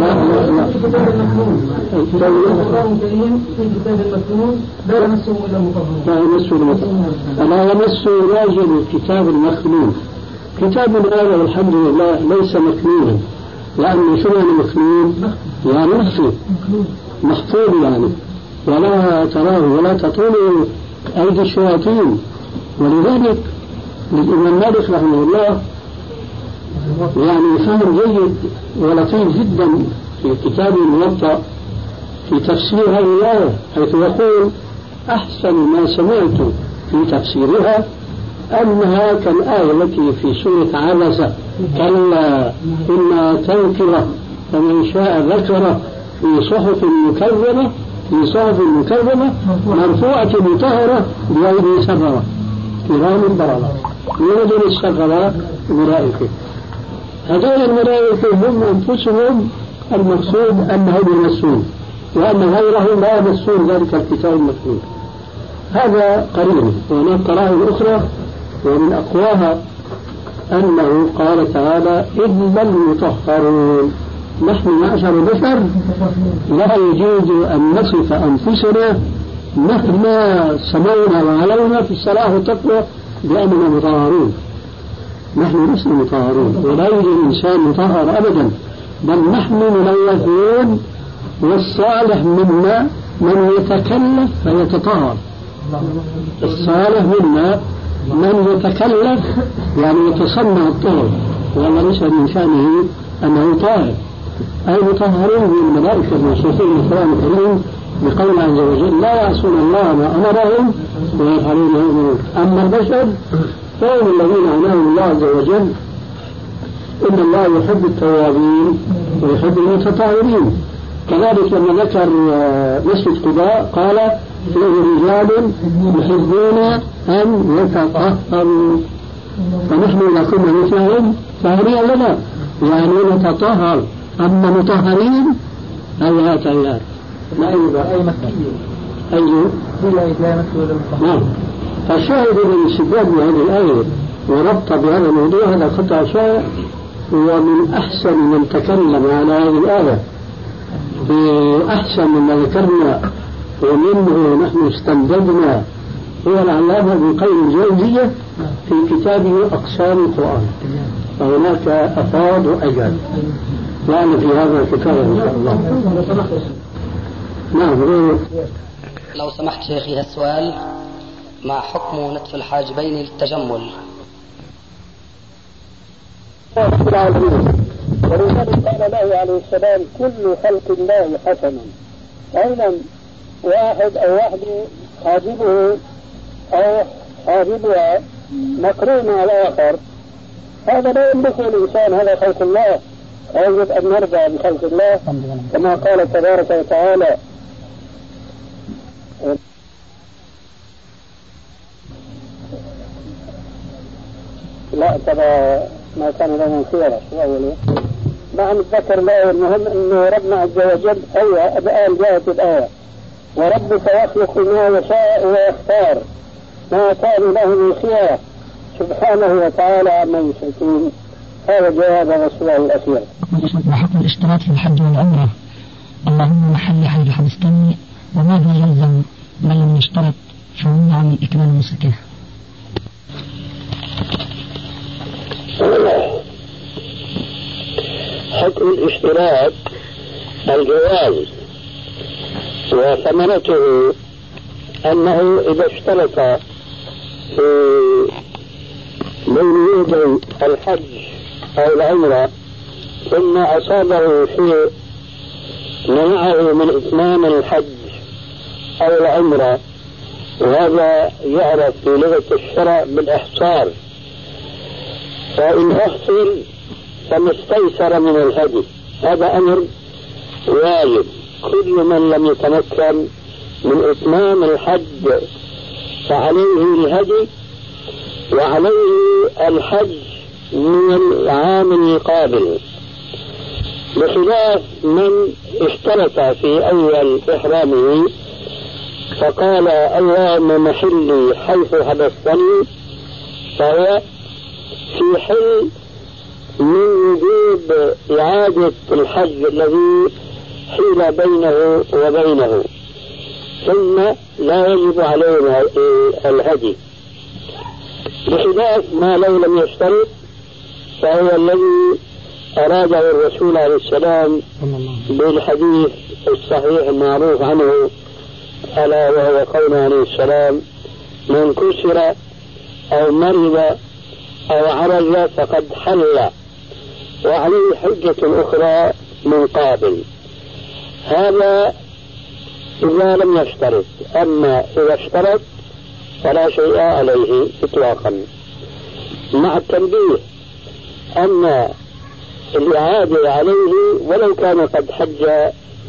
لا الكتاب المكنون القرآن الكريم في الكتاب المكنون لا يمسه إلا المطهرون لا يمسه المطهرون فلا يمسه راجل الكتاب المخلول كتاب هذا والحمد لله ليس مكنونا لأنه شو يعني مكنون؟ يعني مخفي محفوظ يعني. ولا تراه ولا تطول أيدي الشياطين. ولذلك للإمام مالك رحمه الله يعني فهم جيد ولطيف جدا في كتاب الموطأ في تفسير هذه الآية حيث يقول أحسن ما سمعت في تفسيرها أنها كالآية التي في سورة عبسة كلا إنها تذكرة فمن شاء ذكره في صحف مكرمة في صحف مكرمة مرفوعة مطهرة بأيدي سفرة كرام بررة يوجد السفرة الملائكة هذول الملائكة هم أنفسهم المقصود أنهم يمسون وأن غيرهم لا يمسون ذلك الكتاب المكتوب. هذا قريب. وهناك قرائن أخرى ومن أقواها أنه قال تعالى إلا المطهرون نحن معشر البشر لا يجوز أن نصف أنفسنا مهما سمونا وعلونا في الصلاة والتقوى بأننا مطهرون. نحن لسنا مطهرون ولا يوجد إنسان مطهر أبدا بل نحن ملوثون والصالح منا من يتكلف فيتطهر. الصالح منا من يتكلف يعني يتصنع الطهر وأن ليس من شأنه أنه طاهر. أي مطهرون من الملائكة الموصوفين من القرآن الكريم بقول عز وجل لا يعصون الله ما أمرهم ويفعلون ما أما البشر فهم الذين عناهم الله عز وجل إن الله يحب التوابين ويحب المتطهرين. كذلك لما ذكر مسجد قباء قال فيه رجال يحبون أن يتطهروا. فنحن إذا كنا مثلهم فهنيئا لنا يعني نتطهر. أما مطهرين هيهات لا أي مسجد أي لا نعم. فالشاهد من استدلال بهذه الآية وربط بهذا الموضوع هذا قطع شائع ومن أحسن من تكلم على هذه الآية. بأحسن مما ذكرنا ومنه نحن استنبذنا هو العلامة ابن قيم الجوزية في كتابه أقسام القرآن. فهناك أفاد وأجاد وأنا في هذا الكتاب إن شاء الله. نعم لو سمحت شيخي السؤال. ما حكم نتف الحاجبين للتجمل؟ ولذلك قال له عليه السلام كل خلق الله حسن. أيضا واحد أو واحدة حاجبه أو حاجبها مقرون على آخر هذا لا يملكه الإنسان هذا خلق الله. يجب أن نرجع بخلق الله كما قال تبارك وتعالى. لا ترى ما كان لهم خيرة شو نعم ذكر الآية المهم أنه ربنا عز وجل أيوة الآن جاءت الآية. وربك يخلق ما يشاء ويختار. ما كان له من خيرة سبحانه وتعالى عما يشركون هذا جواب رسول الله الأخير. وحكم الاشتراط في الحج والعمرة. اللهم محل حيث حبستني وماذا يلزم من لم يشترط فمنع من إكمال نسكه حكم الاشتراك الجواز وثمرته أنه إذا اشترط في بين يدي الحج أو العمرة ثم أصابه شيء منعه من إتمام الحج أو العمرة وهذا يعرف في لغة الشرع بالإحصار. فإن أحصر فما استيسر من الهدي. هذا أمر واجب. كل من لم يتمكن من إتمام الحج فعليه الهدي وعليه الحج من العام القابل. بخلاف من اشترط في أول إحرامه فقال اللهم محلي حيث حبستني فهو في حل من وجوب إعادة الحج الذي حيل بينه وبينه ثم لا يجب علينا الهدي. بخلاف ما لو لم يشترط فهو الذي أراده الرسول عليه السلام بالحديث الصحيح المعروف عنه ألا وهو قول عليه السلام من كسر أو مرض أو عرج فقد حل وعليه حجة أخرى من قابل. هذا إذا لم يشترط. أما إذا اشترط فلا شيء عليه إطلاقا. مع التنبيه أن الإعادة عليه ولو كان قد حج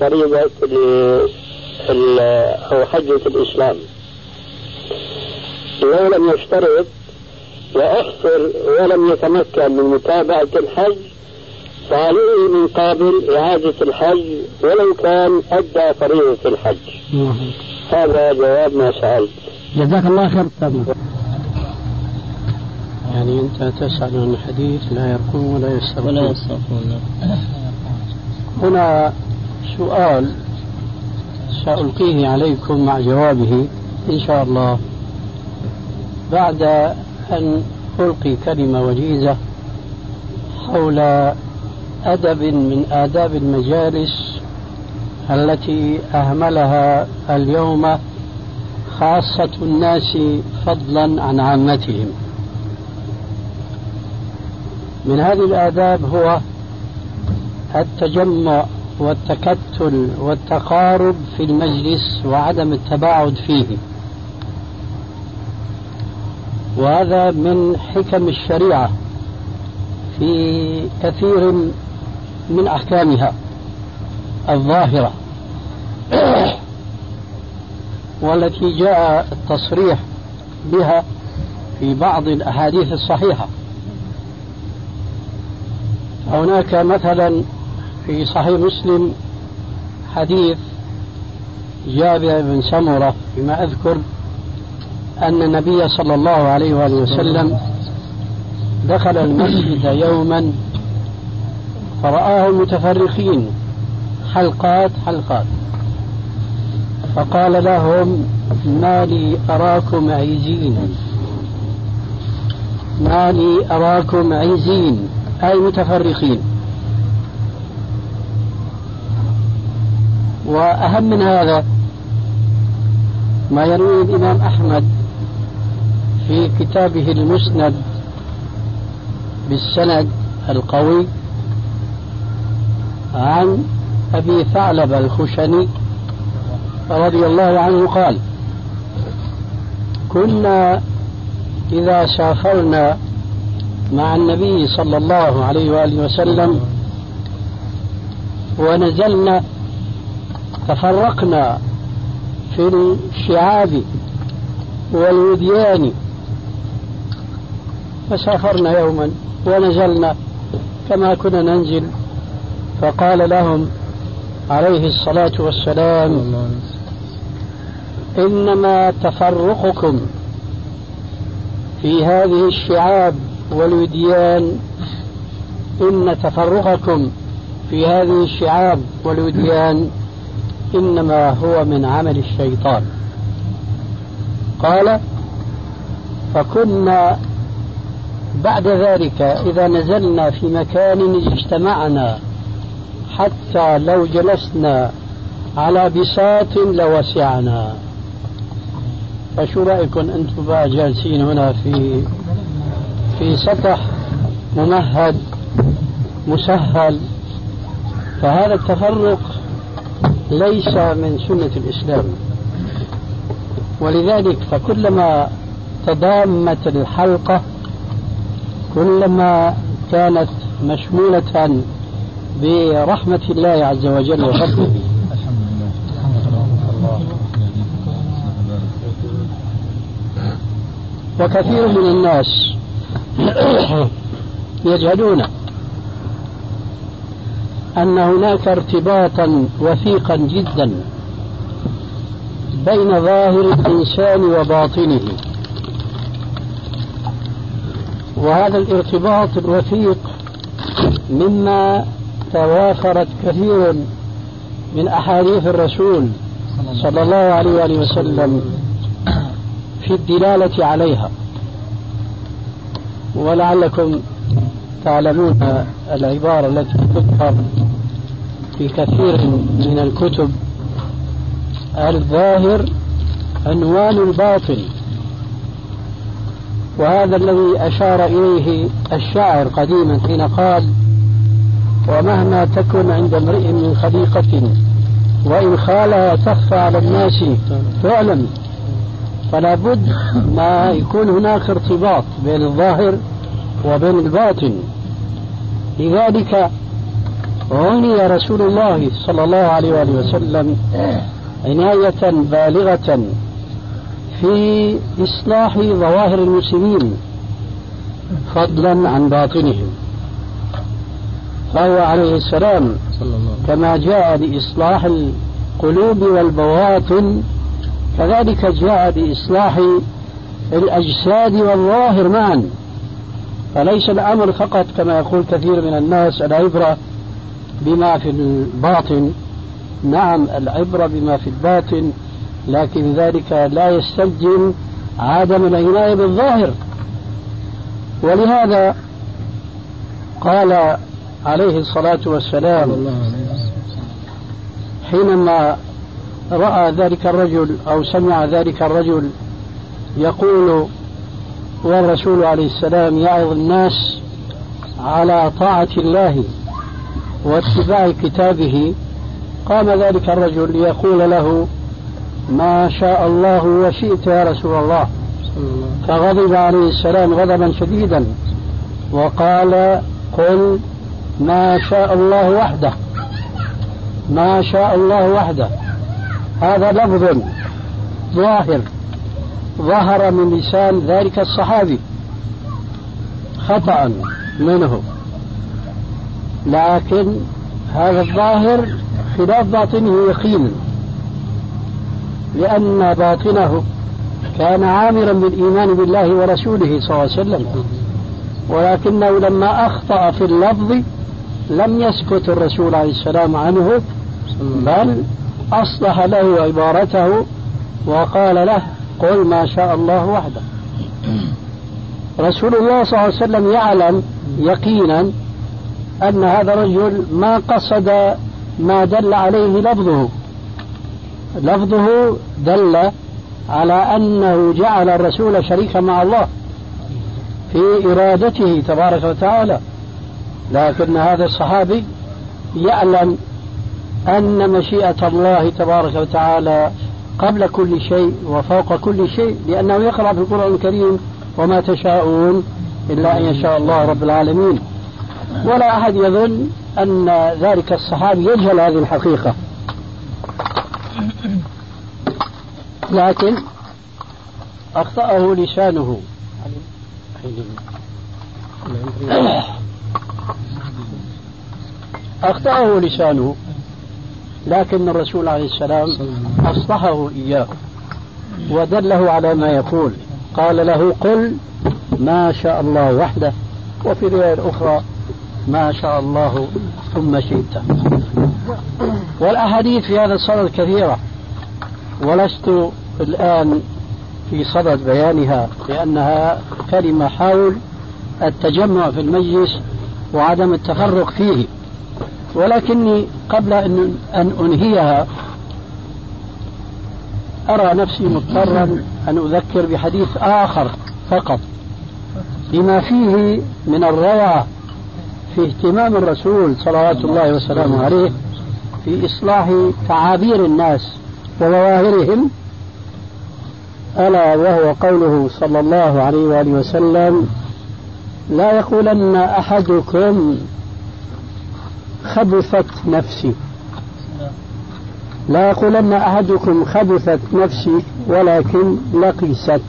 فريضة أو حجة الإسلام. لو لم يشترط وأحصر ولم يتمكن من متابعة الحج فعليه من قابل إعادة الحج ولو كان أدى فريضة الحج. هذا جواب ما سألت. جزاك الله خير يعني أنت تسأل عن حديث لا يرقون ولا يستغفرون ولا يستغفرون هنا سؤال سألقيه عليكم مع جوابه إن شاء الله. بعد أن ألقي كلمة وجيزة حول أدب من آداب المجالس التي أهملها اليوم خاصة الناس فضلا عن عامتهم. من هذه الآداب هو التجمع والتكتل والتقارب في المجلس وعدم التباعد فيه. وهذا من حكم الشريعة في كثير من أحكامها الظاهرة. والتي جاء التصريح بها في بعض الأحاديث الصحيحة. هناك مثلا في صحيح مسلم حديث جابر بن سمرة فيما أذكر أن النبي صلى الله عليه وآله وسلم دخل المسجد يوما فرآهم متفرقين حلقات حلقات. فقال لهم ما لي أراكم عيزين. ما لي أراكم عيزين أي متفرقين. وأهم من هذا ما يروي الإمام أحمد في كتابه المسند بالسند القوي عن أبي ثعلب الخشني رضي الله عنه قال كنا إذا سافرنا مع النبي صلى الله عليه وآله وسلم ونزلنا تفرقنا في الشعاب والوديان فسافرنا يوما ونزلنا كما كنا ننزل. فقال لهم عليه الصلاة والسلام إنما تفرقكم في هذه الشعاب والوديان. إن تفرقكم في هذه الشعاب والوديان إنما هو من عمل الشيطان. قال فكنا بعد ذلك إذا نزلنا في مكان اجتمعنا حتى لو جلسنا على بساط لوسعنا. فشو رأيكم أنتم بقى جالسين هنا في في سطح ممهد مسهل؟ فهذا التفرق ليس من سنة الإسلام. ولذلك فكلما تضامت الحلقة كلما كانت مشمولة برحمة الله عز وجل وفضله. وكثير من الناس يجهلون أن هناك ارتباطا وثيقا جدا بين ظاهر الإنسان وباطنه. وهذا الارتباط الوثيق مما توافرت كثير من أحاديث الرسول صلى الله عليه وآله وسلم في الدلالة عليها. ولعلكم تعلمون العبارة التي تذكر في كثير من الكتب. الظاهر عنوان الباطن. وهذا الذي أشار إليه الشاعر قديما حين قال ومهما تكن عند امرئ من خليقة وإن خالها تخفى على الناس تعلم فلا بد ما يكون هناك ارتباط بين الظاهر وبين الباطن. لذلك عني رسول الله صلى الله عليه وآله وسلم عناية بالغة في إصلاح ظواهر المسلمين فضلا عن باطنهم. فهو عليه السلام كما جاء لإصلاح القلوب والبواطن كذلك جاء بإصلاح الأجساد والظاهر معا. فليس الأمر فقط كما يقول كثير من الناس العبرة بما في الباطن. نعم العبرة بما في الباطن. لكن ذلك لا يستلزم عدم العناية بالظاهر. ولهذا قال عليه الصلاة والسلام حينما رأى ذلك الرجل أو سمع ذلك الرجل يقول والرسول عليه السلام يعظ الناس على طاعة الله واتباع كتابه قام ذلك الرجل ليقول له ما شاء الله وشئت يا رسول الله. فغضب عليه السلام غضبا شديدا. وقال قل ما شاء الله وحده. ما شاء الله وحده. هذا لفظ ظاهر. ظهر من لسان ذلك الصحابي. خطأ منه. لكن هذا الظاهر خلاف باطنه يقينا. لأن باطنه كان عامرا بالإيمان بالله ورسوله صلى الله عليه وسلم. ولكنه لما أخطأ في اللفظ لم يسكت الرسول عليه السلام عنه بل أصلح له عبارته وقال له قل ما شاء الله وحده. رسول الله صلى الله عليه وسلم يعلم يقينا أن هذا الرجل ما قصد ما دل عليه لفظه. لفظه دل على أنه جعل الرسول شريكا مع الله في إرادته تبارك وتعالى. لكن هذا الصحابي يعلم أن مشيئة الله تبارك وتعالى قبل كل شيء وفوق كل شيء لأنه يقرأ في القرآن الكريم وما تشاءون إلا أن يشاء الله رب العالمين. ولا أحد يظن أن ذلك الصحابي يجهل هذه الحقيقة. لكن أخطأه لسانه. أخطأه لسانه لكن الرسول عليه السلام أصلحه إياه ودله على ما يقول. قال له قل ما شاء الله وحده وفي رواية أخرى ما شاء الله ثم شئت. والأحاديث في هذا الصدد كثيرة ولست الآن في صدد بيانها لأنها كلمة حول التجمع في المجلس وعدم التفرق فيه. ولكني قبل أن أن أنهيها أرى نفسي مضطرا أن أذكر بحديث آخر فقط لما فيه من الروعة في اهتمام الرسول صلوات الله وسلامه عليه في إصلاح تعابير الناس وظواهرهم ألا وهو قوله صلى الله عليه وآله وسلم لا يقولن أحدكم خبثت نفسي. لا يقولن أحدكم خبثت نفسي ولكن لقيست.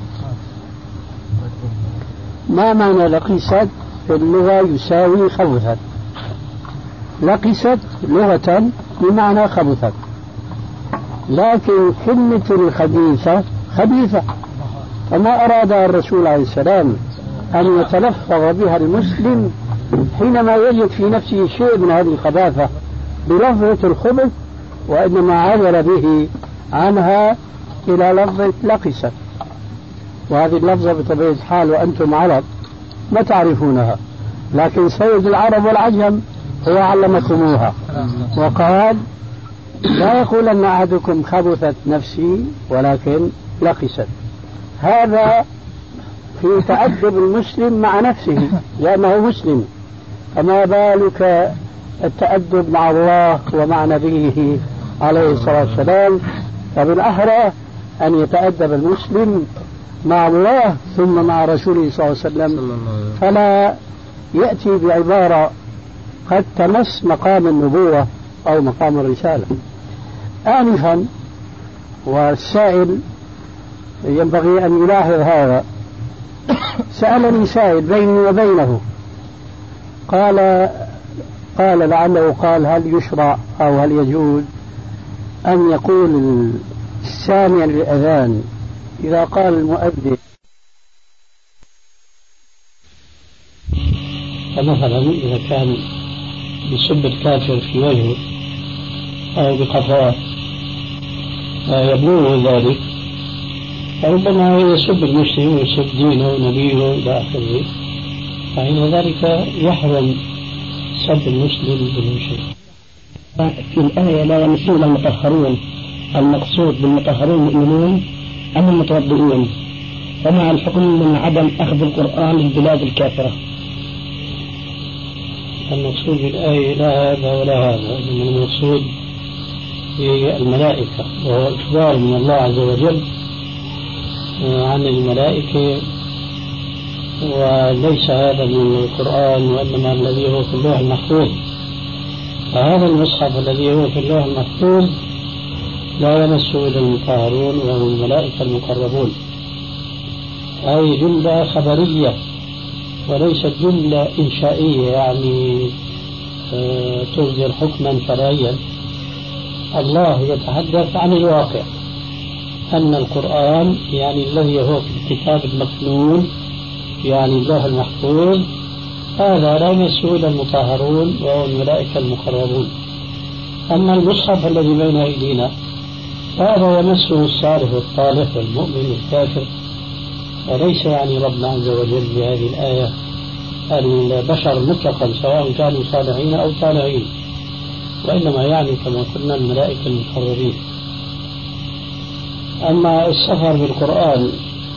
ما معنى لقيست؟ في اللغة يساوي خبثت. لقست لغة بمعنى خبثت. لكن كلمة الخبيثة خبيثة. فما أراد الرسول عليه السلام أن يتلفظ بها المسلم حينما يجد في نفسه شيء من هذه الخباثة بلفظة الخبث وإنما عبر به عنها إلى لفظة لقست وهذه اللفظة بطبيعة الحال وأنتم عرب ما تعرفونها لكن سيد العرب والعجم هو علمكموها. وقال لا يقولن أحدكم خبثت نفسي ولكن لقست هذا في تأدب المسلم مع نفسه لأنه مسلم. فما بالك التأدب مع الله ومع نبيه عليه الصلاة والسلام؟ فبالأحرى أن يتأدب المسلم مع الله ثم مع رسوله صلى الله عليه وسلم. فلا يأتي بعبارة قد تمس مقام النبوة أو مقام الرسالة. آنفا والسائل ينبغي أن يلاحظ هذا. سألني سائل بيني وبينه. قال قال لعله قال هل يشرع أو هل يجوز أن يقول السامع للأذان إذا قال المؤذن؟ فمثلا إذا كان يسب الكافر في وجهه أو بقفاه يبلغه ذلك. فربما يسب المسلم ويسب دينه ونبيه إلى آخره. فإن ذلك يحرم سب المسلم شيء. في الآية لا يمسون المطهرون. المقصود بالمطهرون المؤمنون أم المتوضئون؟ ومع الحكم من عدم أخذ القرآن للبلاد الكافرة؟ المقصود بالآية لا هذا ولا هذا إنما المقصود هي الملائكة وهو إخبار من الله عز وجل. عن الملائكة وليس هذا من القرآن وإنما الذي هو في اللوح المحفوظ فهذا المصحف الذي هو في اللوح المحفوظ لا يمسه إلا المطهرون وهم الملائكة المقربون. هذه جملة خبرية وليست جملة إنشائية يعني آه، تصدر حكما شرعيا. الله يتحدث عن الواقع. أن القرآن يعني الذي هو في الكتاب المكنون يعني اللوح المحفوظ هذا لا يمسه إلا المطهرون وهو الملائكة المقربون. أما المصحف الذي بين أيدينا هذا يمسه الصالح والطالح والمؤمن والكافر وليس يعني ربنا عز وجل بهذه الآية البشر مطلقا سواء كانوا صالحين أو طالعين وإنما يعني كما قلنا الملائكة المقربين. أما السفر بالقرآن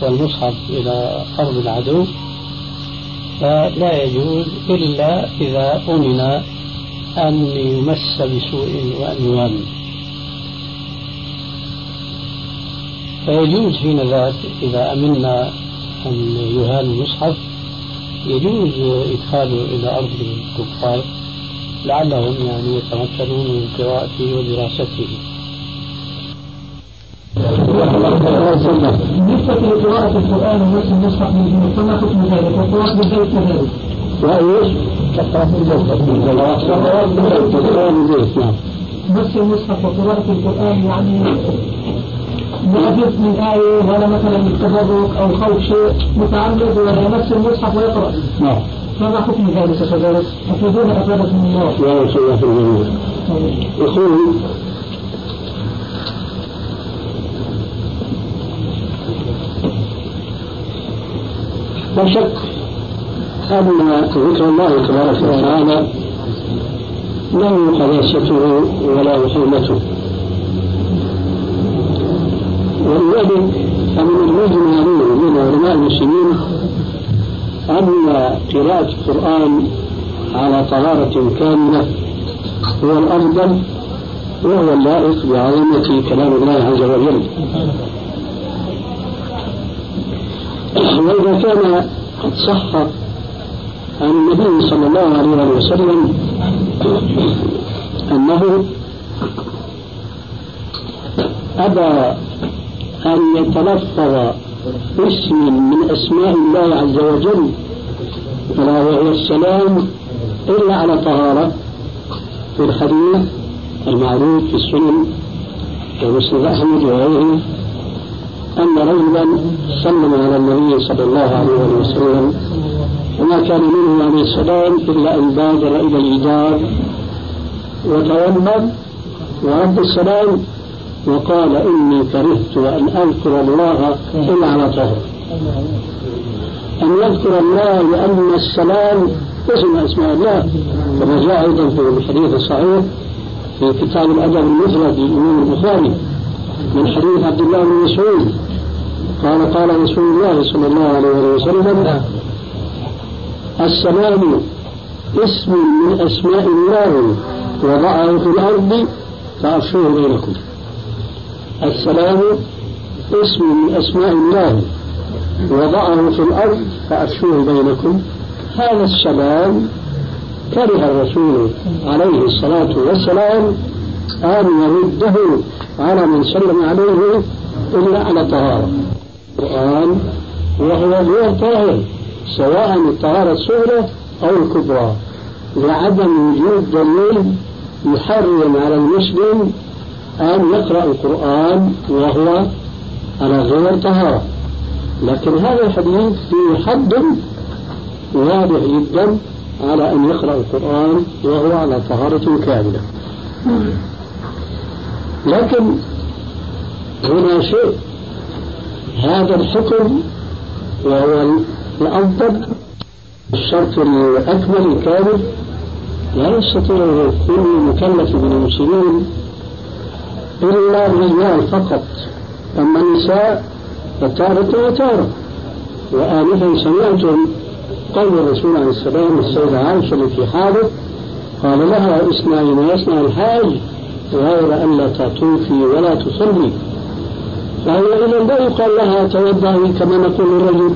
والمصحف إلى أرض العدو فلا يجوز إلا إذا أمن أن يمس بسوء وأن يوام فيجوز حين ذاك إذا أمنا أن يهان المصحف يجوز إدخاله إلى أرض الكفار لعلهم يعني يتمكنون من قراءته ودراسته. بالنسبة لقراءة القرآن ونفس المصحف من فما حكم ذلك وقراءة بالبيت كذلك؟ وإيش؟ قراءة بالبيت نعم نفس المصحف وقراءة القرآن يعني يحدث من آية ولا مثلا التبرك أو خوف شيء متعمد ولا نفس المصحف ويقرأ نعم فما حكم ذلك كذلك؟ أفيدونا أفادكم الله. يا رسول الله في الجميع يقول لا شك. أن ذكر الله تبارك وتعالى. لا قداسته ولا حرمته ولذلك فمن المجمع من علماء المسلمين أن قراءة القرآن على طهارة كاملة. هو الأفضل وهو اللائق بعظمة كلام الله عز وجل. وإذا كان قد صح عن النبي صلى الله عليه وسلم أنه أبى أن يتلفظ اسم من أسماء الله عز وجل ألا وهو السلام إلا على طهارة في الحديث المعروف في السنن ومسند أحمد وغيره. أن رجلا سلم على النبي صلى الله عليه وسلم. وما كان منه عليه السلام إلا أن بادر إلى الجدار وتيمم ورد السلام وقال إني كرهت أن أذكر الله إلا على طهر. أن يذكر الله لأن السلام اسم أسماء الله. كما جاء أيضا في الحديث الصحيح في كتاب الأدب المفرد للإمام البخاري من حديث عبد الله بن مسعود. قال قال رسول الله صلى الله عليه وسلم السلام اسم من أسماء الله وضعه في الأرض فأفشوه بينكم. السلام اسم من أسماء الله وضعه في الأرض فأفشوه بينكم. هذا السلام كره الرسول عليه الصلاة والسلام أن يرده على من سلم عليه إلا على طهارة. القرآن وهو غير طاهر سواء الطهارة الصغرى أو الكبرى لعدم وجود دليل يحرم على المسلم أن يقرأ القرآن وهو على غير طهارة. لكن هذا الحديث فيه حد واضح جدا على أن يقرأ القرآن وهو على طهارة كاملة. لكن هنا شيء هذا الحكم وهو الأفضل. الشرط الأكمل الكامل. لا يستطيع كل مكلف من المسلمين إلا الرجال فقط. أما النساء فتارة وتارة. وآنفا سمعتم قول الرسول عليه السلام السيدة عائشة التي حاضت قال لها اصنعي ما يصنع الحاج غير أن لا تطوفي ولا تصلي. فهي إذا لا يقال لها توضئي كما نقول الرجل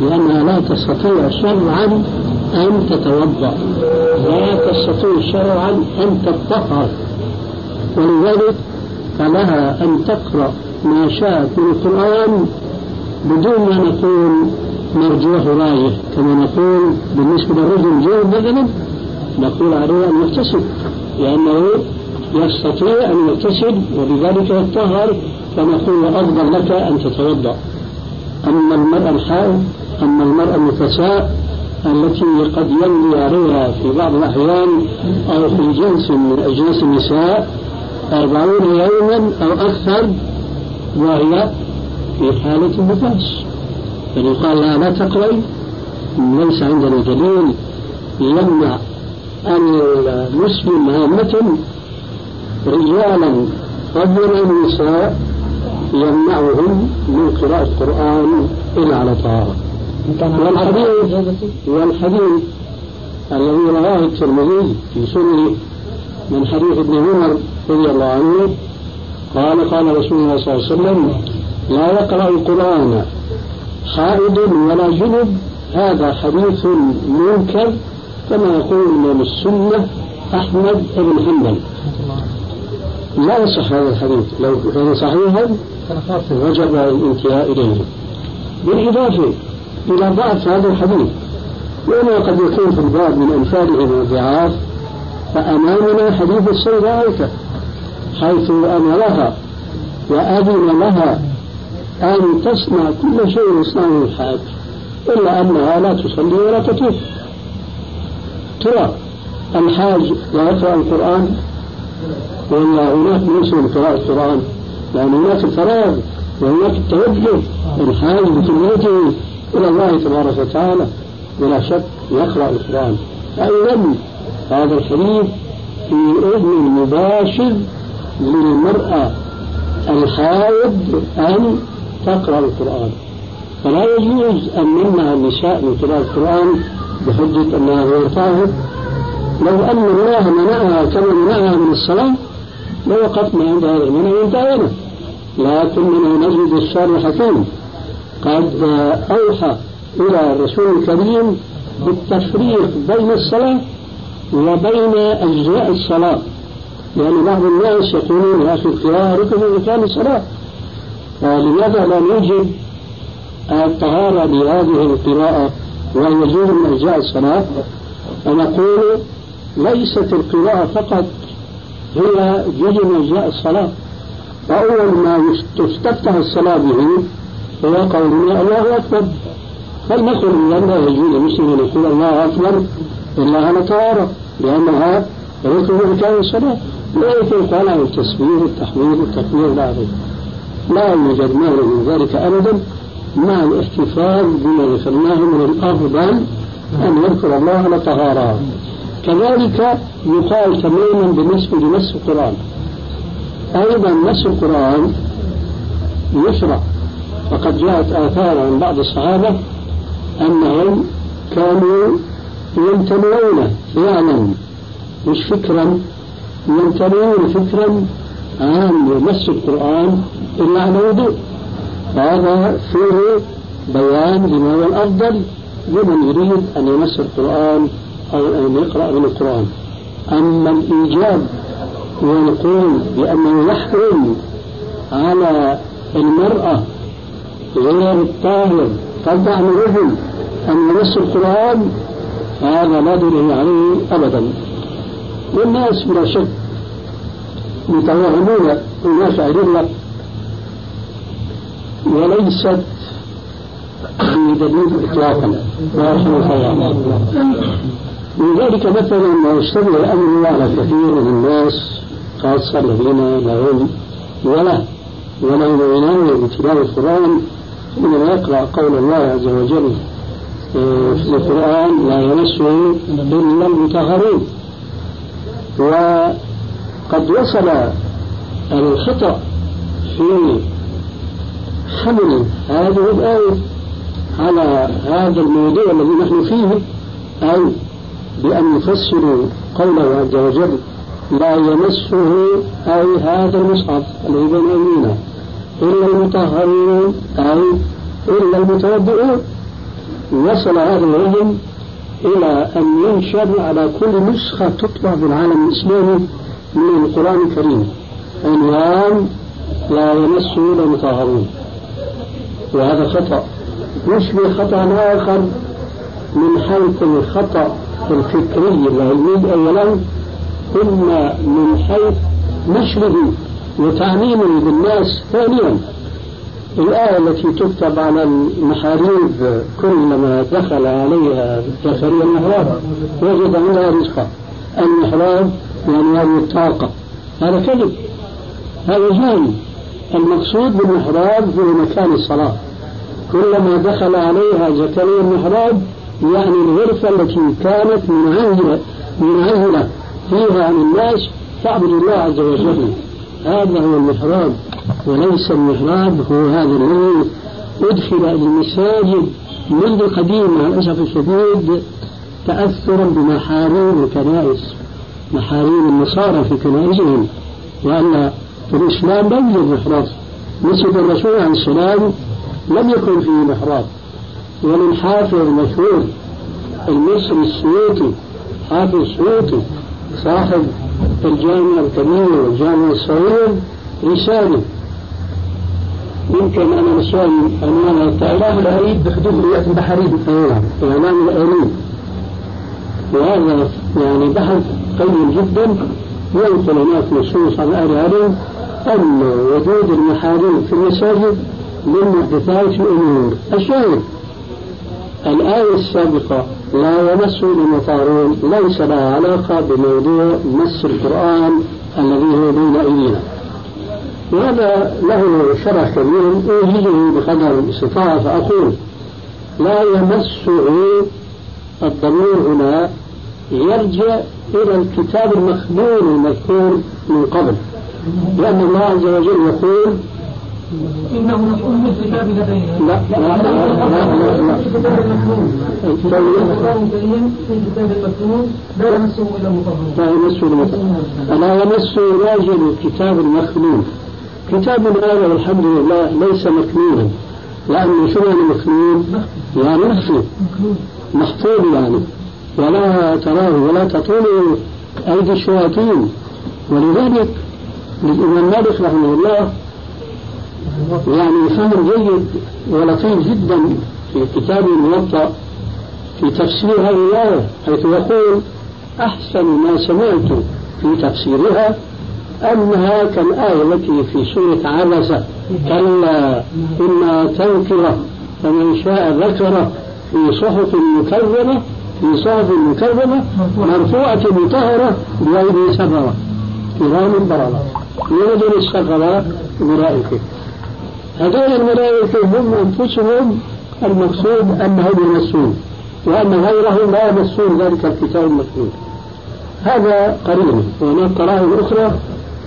لأنها لا تستطيع شرعا أن تتوضأ. لا تستطيع شرعا أن تطهر ولذلك فلها أن تقرأ ما شاءت من القرآن بدون ما نقول مرجوه رأيه. كما نقول بالنسبة للرجل جيد مثلا نقول عليه أن يغتسل لأنه يستطيع أن يغتسل وبذلك يطهر فنقول أفضل لك أن تتوضأ. أما المرأة الحائض أما المرأة النفساء التي قد يمضي عليها في بعض الأحيان أو في جنس من أجناس النساء أربعون يوما أو أكثر وهي في حالة النفاس. فيقال لها لا تقرأي ليس عندنا دليل يمنع المسلم هامة رجالا رجلا النساء يمنعهم من قراءة القرآن إلا على طهارة. والحديث والحديث الذي رواه الترمذي في سنه من حديث ابن عمر رضي الله عنه قال قال رسول الله صلى الله عليه وسلم لا يقرأ القرآن حائض ولا جنب هذا حديث منكر كما يقول إمام السنة أحمد بن حنبل. لا يصح هذا الحديث لو كان صحيحا وجب الانتهاء إليه بالإضافة إلى ضعف هذا الحديث وما قد يكون في الباب من أمثاله والضعاف فأمامنا حديث السيدة حيث أمرها وأذن لها أن تصنع كل شيء يصنعه الحاج إلا أنها لا تصلي ولا تطوف ترى الحاج لا يقرأ القرآن ولا هناك موسم قراءة القرآن لأن هناك الفراغ وهناك التوجه الحاج بكليته إلى الله تبارك وتعالى. بلا شك يقرأ القرآن. أيضا هذا الحديث في إذن مباشر للمرأة الحائض أن تقرأ القرآن. فلا يجوز أن نمنع النساء من قراءة القرآن بحجة أنها غير طاهر. لو أن الله منعها كما منعها من الصلاة لوقفنا عند هذا المنع وانتهينا. لكننا نجد الشر حكيم قد أوحى إلى الرسول الكريم بالتفريق بين الصلاة وبين أجزاء الصلاة. لأن بعض الناس يقولون يا أخي القراءة ركن من أركان الصلاة. فلماذا لا نوجد الطهارة لهذه القراءة وهي جزء من أجزاء الصلاة؟ فنقول ليست القراءة فقط هي جزء من أجزاء الصلاة. فأول ما تستفتح الصلاة به هو قولنا الله أكبر. فلنقل لا يجوز لمسلم أن يقول الله أكبر إلا على طهارة لأنها ركن من أركان الصلاة. لا قال عن التسبيح التحميد التكبير لا لا يوجد مانع من ذلك أبدا. مع الاحتفاظ بما ذكرناه من الأفضل أن يذكر الله على طهارة كذلك يقال تماما بالنسبة لمس القرآن. أيضا مس القرآن يشرع. وقد جاءت آثار عن بعض الصحابة أنهم كانوا يمتنعون فعلا مش فكرا يمتنعون فكرا عن مس القرآن إلا على وضوء. هذا فيه بيان لما هو الأفضل لمن يريد أن يمس القرآن أو أن يقرأ من القرآن. أما الإيجاب ونقول بأنه يحرم على المرأة غير الطاهر تضع الرجل أن يمس القرآن هذا لا دليل عليه أبدا. والناس بلا شك متوهمون هناك أدلة وليست بدليل إطلاقا. لذلك مثلا ما يشتبه الأمر على كثير من الناس خاصة الذين علم ولا ولهم عناية بتلاوة القرآن حينما يقرأ قول الله عز وجل آه، في القرآن لا يمسه إلا المطهرون. وقد وصل الخطأ في حمل هذه الآية على هذا الموضوع الذي نحن فيه أي بأن يفسروا قوله عز وجل لا يمسه أي هذا المصحف الذي بين أيدينا إلا المطهرون أي إلا المتوضئون. وصل هذا العلم إلى أن ينشر على كل نسخة تطبع في العالم الإسلامي من القرآن الكريم. عنوان لا يمسه إلا المطهرون. وهذا خطأ. يشبه خطأ آخر من حيث الخطأ الفكري العلمي أولا. ثم من حيث نشره وتعميمه بالناس ثانيا. الآية التي تكتب على المحاريب كلما دخل عليها زكريا المحراب وجد عندها رزقا. المحراب يعني هذه الطاقة. هذا كذب. هذا جهل المقصود بالمحراب هو مكان الصلاة. كلما دخل عليها زكريا المحراب يعني الغرفة التي كانت منعزلة منعزلة. فيها عن الناس تعبد الله عز وجل. هذا هو المحراب وليس المحراب هو هذا الذي أدخل المساجد منذ قديم مع الأسف الشديد تأثرا بمحاريم الكنائس. محاريم النصارى في كنائسهم لأن في الإسلام لم يوجد محراب. مسجد الرسول عليه السلام لم يكن فيه محراب. وللحافظ المشهور المصري السيوطي حافظ السيوطي صاحب الجامع الكبير والجامع الصغير رسالة يمكن أنا نسوي عنوان إعلام الأريد بحدود رؤية البحرين إعلام الأريد وهذا يعني بحث قيم جدا ينقل هناك نصوص عن أهل العلم أن وجود المحاريم في المساجد من محدثات الأمور. الشاهد الآية السابقة لا يمس المطارون ليس لها علاقة بموضوع مس القرآن الذي هو بين أيدينا وهذا له شرح كبير أوجده بقدر الاستطاعة فأقول لا يمسه الضمير هنا يرجع إلى الكتاب المخبور المذكور من قبل لأن الله عز وجل يقول إنه مفعول بالكتاب لدينا. لا لا لا لا لا في الكتاب المكتوب لا يمسه إلا المطهرون. لا يمسه المطهرون. ألا يمسه راجل الكتاب المخلوق. كتاب هذا والحمد لله ليس مكنونا. لأنه شو يعني مكنون؟ يعني مخفي. محفوظ يعني. ولا تراه ولا تطول أيدي الشياطين. ولذلك للإمام مالك رحمه الله يعني فهم جيد ولطيف جدا في كتابه الموطأ في تفسير هذه الآية حيث يقول أحسن ما سمعت في تفسيرها أنها كالآية التي في سورة عبسة كلا إنها تذكرة فمن شاء ذكره في صحف مكرمة في صحف مكرمة مرفوعة مطهرة بأيدي سفرة كرام بررة ينزل السفرة الملائكة هذول الملائكة هم أنفسهم المقصود أنهم يمسون وأن غيرهم لا يمسون ذلك الكتاب المكتوب. هذا قريب. وهناك قرائن أخرى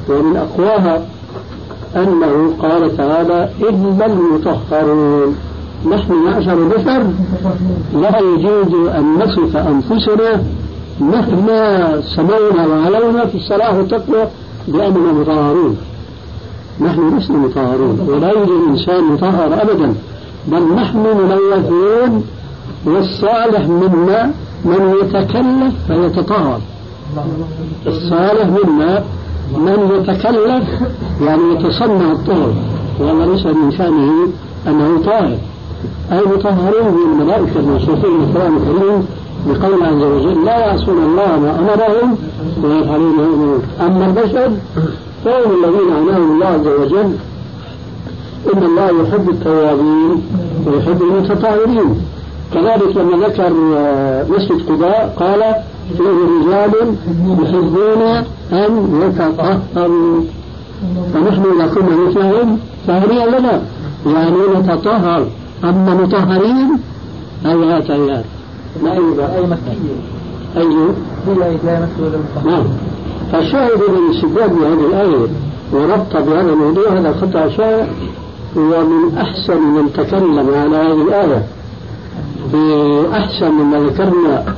ومن أقواها أنه قال تعالى إلا المطهرون نحن معشر بشر لا يجوز أن نصف أنفسنا مهما سمونا وعلونا في الصلاة والتقوى بأننا مطهرون. نحن لسنا مطهرون ولا يوجد إنسان مطهر أبدا بل نحن ملوثون والصالح منا من يتكلف فيتطهر. الصالح منا من يتكلف يعني يتصنع الطهر وهذا ليس من شأنه أنه طاهر. أي مطهرون من الملائكة الموصوفين بالقرآن الكريم بقول عز وجل لا يعصون الله ما أمرهم ويفعلون ما أما البشر فهم الذين عناهم الله عز وجل إن الله يحب التوابين ويحب المتطهرين. كذلك لما ذكر مسجد قباء قال فيه رجال يحبون أن يتطهروا. فنحن إذا كنا مثلهم فهنيئا لنا. يعني نتطهر. أما مطهرين هيهات هيهات ما أي أي؟ لا نعم. فالشاهد من استدلال بهذه الآية وربط بهذا الموضوع هذا خطأ شائع ومن أحسن من تكلم على هذه الآية. بأحسن مما ذكرنا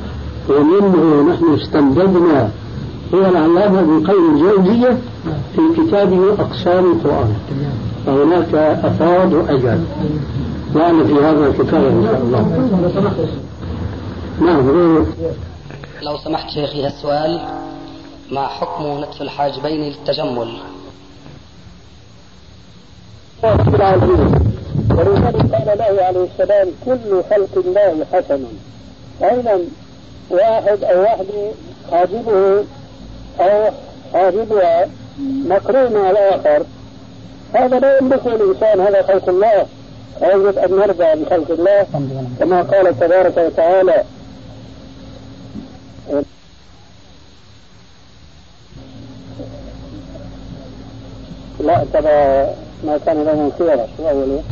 ومنه نحن استمددنا هو العلامة ابن القيم الجوزية في كتابه أقسام القرآن. فهناك أفاد وأجل. وأنا في هذا الكتاب إن شاء الله. نعم لو سمحت شيخي السؤال. ما حكم نتف الحاجبين للتجمل؟ ولذلك قال له عليه السلام كل خلق الله حسن أيضا واحد أو واحدة حاجبه أو حاجبها مقرون على الآخر هذا لا يملكه الإنسان هذا خلق الله يجب أن نرضى بخلق الله. كما قال تبارك وتعالى لا ترى ما كان له خيرة شو أوله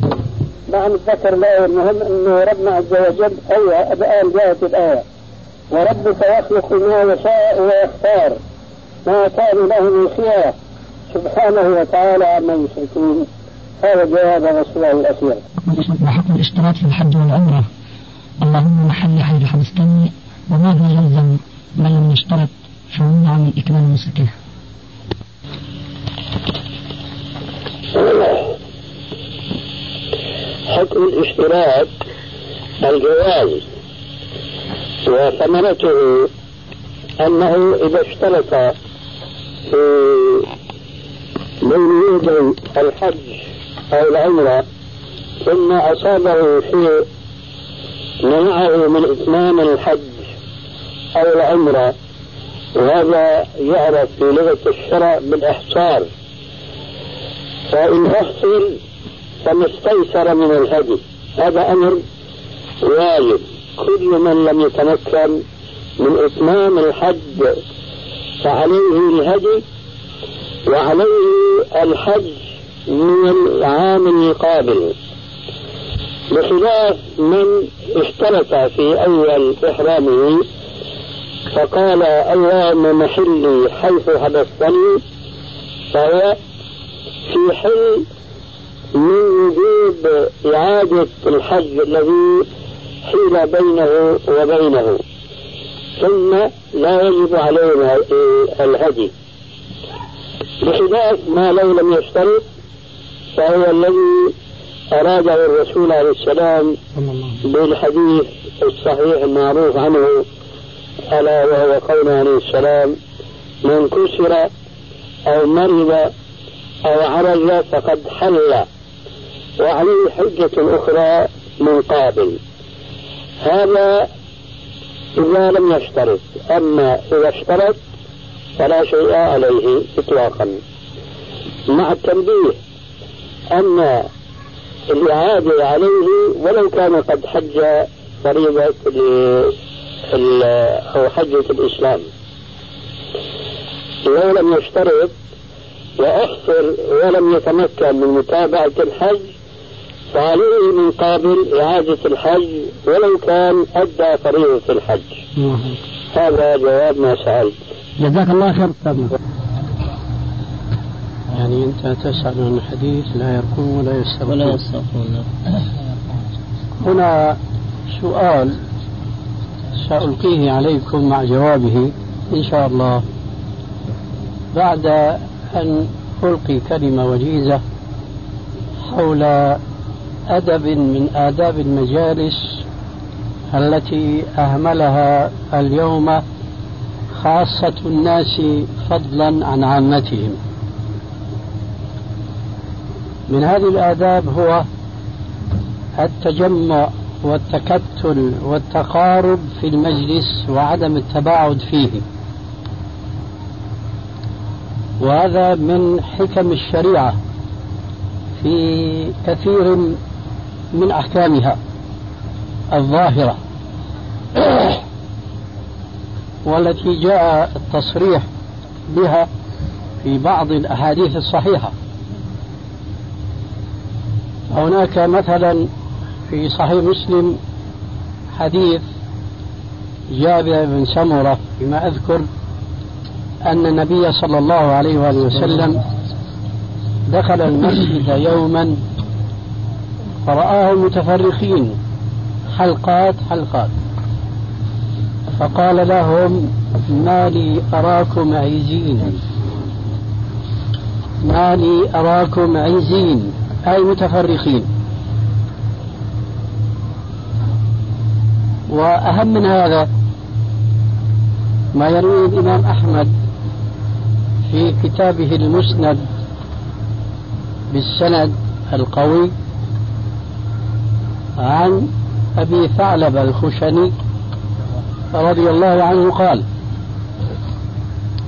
نعم ذكر الآية المهم أنه ربنا عز وجل أيوة الآن جاءت الآية. وربك يخلق ما يشاء ويختار. ما كان له من خيرة سبحانه وتعالى عما يشركون. هذا جواب رسول الله الأخير. وحكم الاشتراط في الحج والعمرة. اللهم محل حيث حبستني وماذا يلزم من لم يشترط فمنع من إكمال حكم الاشتراك الجواز وثمرته أنه إذا اشترط في بين يدي الحج أو العمرة ثم أصابه شيء منعه من إتمام الحج أو العمرة وهذا يعرف في لغة الشرع بالإحصار. فإن أحصر فما استيسر من الهدي. هذا أمر واجب. كل من لم يتمكن من إتمام الحج فعليه الهدي وعليه الحج من العام القابل. بخلاف من اشترط في أول إحرامه فقال اللهم محلي حيث حبستني فهو في حل من وجوب إعادة الحج الذي حيل بينه وبينه ثم لا يجب علينا الهدي. بخلاف ما لو لم يشترط فهو الذي أراده الرسول عليه السلام بالحديث الصحيح المعروف عنه ألا وهو قول عليه السلام من كسر أو مرض أو عرج فقد حل. وعليه حجة أخرى من قابل. هذا إذا لم يشترط. أما إذا اشترط فلا شيء عليه إطلاقا. مع التنبيه أن الإعادة عليه ولو كان قد حج فريضة أو حجة الإسلام. لو لم يشترط وأحصر ولم يتمكن من متابعة الحج فعليه من قابل إعادة الحج ولو كان أدى فريضة الحج. هذا جواب ما سألت. جزاك الله خير يعني أنت تسأل عن الحديث لا يرقون ولا يستغفرون ولا يستغفرون هنا سؤال سألقيه عليكم مع جوابه إن شاء الله. بعد أن ألقي كلمة وجيزة حول أدب من آداب المجالس التي أهملها اليوم خاصة الناس فضلا عن عامتهم. من هذه الآداب هو التجمع والتكتل والتقارب في المجلس وعدم التباعد فيه. وهذا من حكم الشريعة في كثير من أحكامها الظاهرة. والتي جاء التصريح بها في بعض الأحاديث الصحيحة. هناك مثلا في صحيح مسلم حديث جابر بن سمرة فيما أذكر أن النبي صلى الله عليه وآله وسلم دخل المسجد يوما فرآه متفرقين حلقات حلقات. فقال لهم ما لي أراكم عيزين ما لي أراكم عيزين أي متفرقين وأهم من هذا ما يرويه الإمام أحمد في كتابه المسند بالسند القوي عن أبي ثعلب الخشني رضي الله عنه قال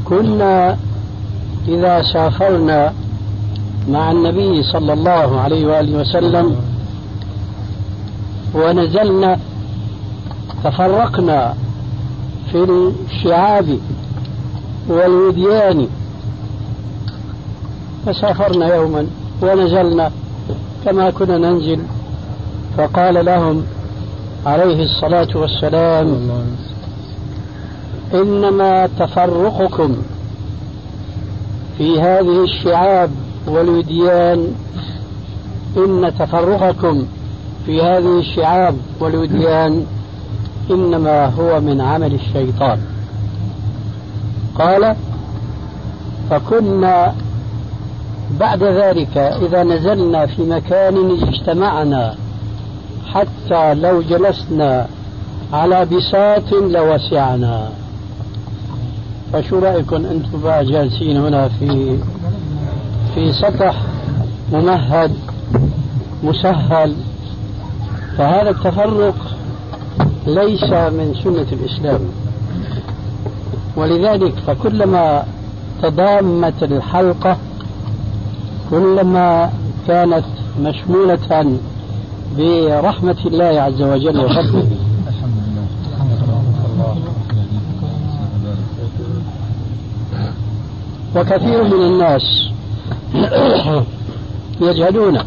كنا إذا سافرنا مع النبي صلى الله عليه وآله وسلم ونزلنا تفرقنا في الشعاب والوديان فسافرنا يوما ونزلنا كما كنا ننزل. فقال لهم عليه الصلاة والسلام إنما تفرقكم في هذه الشعاب والوديان. إن تفرقكم في هذه الشعاب والوديان إنما هو من عمل الشيطان. قال فكنا بعد ذلك إذا نزلنا في مكان اجتمعنا حتى لو جلسنا على بساط لوسعنا. فشو رأيكم أنتم بقى جالسين هنا في في سطح ممهد مسهل؟ فهذا التفرق ليس من سنة الإسلام. ولذلك فكلما تضامت الحلقة كلما كانت مشمولة برحمة الله عز وجل وفضله. وكثير من الناس يجهلون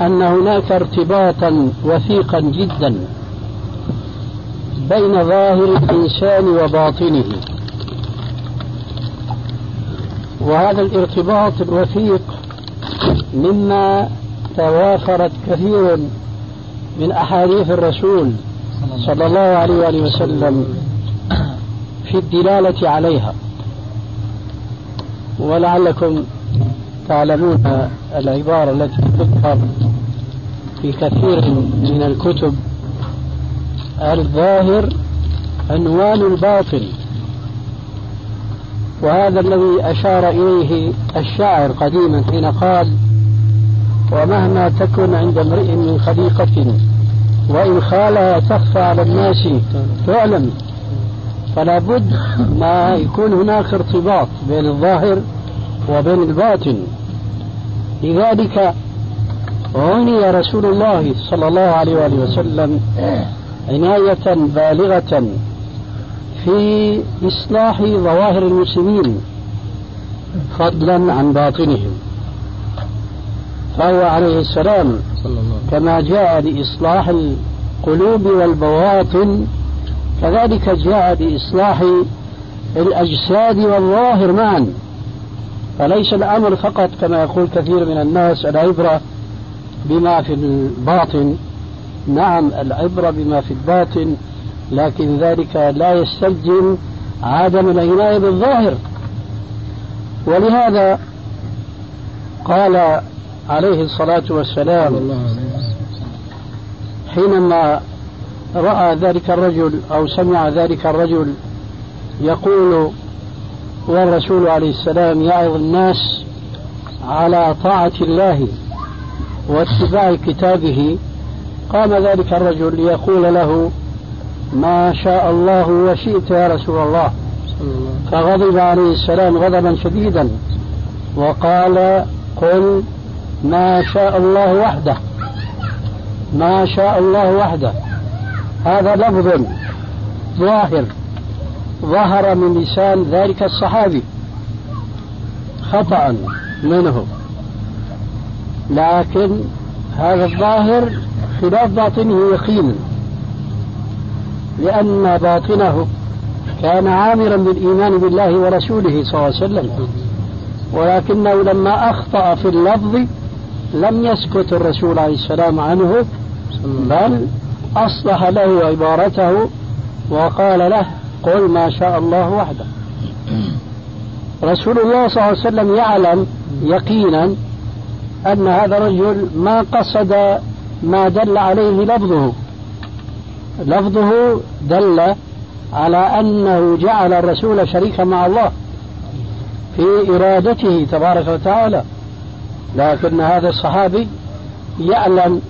أن هناك ارتباطا وثيقا جدا بين ظاهر الإنسان وباطنه. وهذا الارتباط الوثيق مما توافرت كثير من أحاديث الرسول صلى الله عليه وآله وسلم في الدلالة عليها. ولعلكم تعلمون العبارة التي تذكر في كثير من الكتب. الظاهر عنوان الباطن وهذا الذي أشار إليه الشاعر قديما حين قال ومهما تكن عند امرئ من خليقة وإن خالها تخفى على الناس تعلم فلا بد ما يكون هناك ارتباط بين الظاهر وبين الباطن. لذلك عني رسول الله صلى الله عليه وآله وسلم عناية بالغة في إصلاح ظواهر المسلمين فضلا عن باطنهم. فهو عليه السلام كما جاء لإصلاح القلوب والبواطن كذلك جاء بإصلاح الأجساد والظاهر معا. فليس الأمر فقط كما يقول كثير من الناس العبرة بما في الباطن. نعم العبرة بما في الباطن لكن ذلك لا يستلزم عدم العناية بالظاهر. ولهذا قال عليه الصلاة والسلام حينما رأى ذلك الرجل أو سمع ذلك الرجل يقول والرسول عليه السلام يعظ الناس على طاعة الله واتباع كتابه قام ذلك الرجل ليقول له ما شاء الله وشئت يا رسول الله. فغضب عليه السلام غضبا شديدا. وقال قل ما شاء الله وحده. ما شاء الله وحده. هذا لفظ ظاهر. ظهر من لسان ذلك الصحابي. خطأ منه. لكن هذا الظاهر خلاف باطنه يقينا لأن باطنه كان عامرا بالإيمان بالله ورسوله صلى الله عليه وسلم. ولكنه لما أخطأ في اللفظ لم يسكت الرسول عليه السلام عنه بل أصلح له عبارته وقال له قل ما شاء الله وحده. رسول الله صلى الله عليه وسلم يعلم يقينا أن هذا الرجل ما قصد ما دل عليه لفظه. لفظه دل على أنه جعل الرسول شريكا مع الله في إرادته تبارك وتعالى. لكن هذا الصحابي يعلم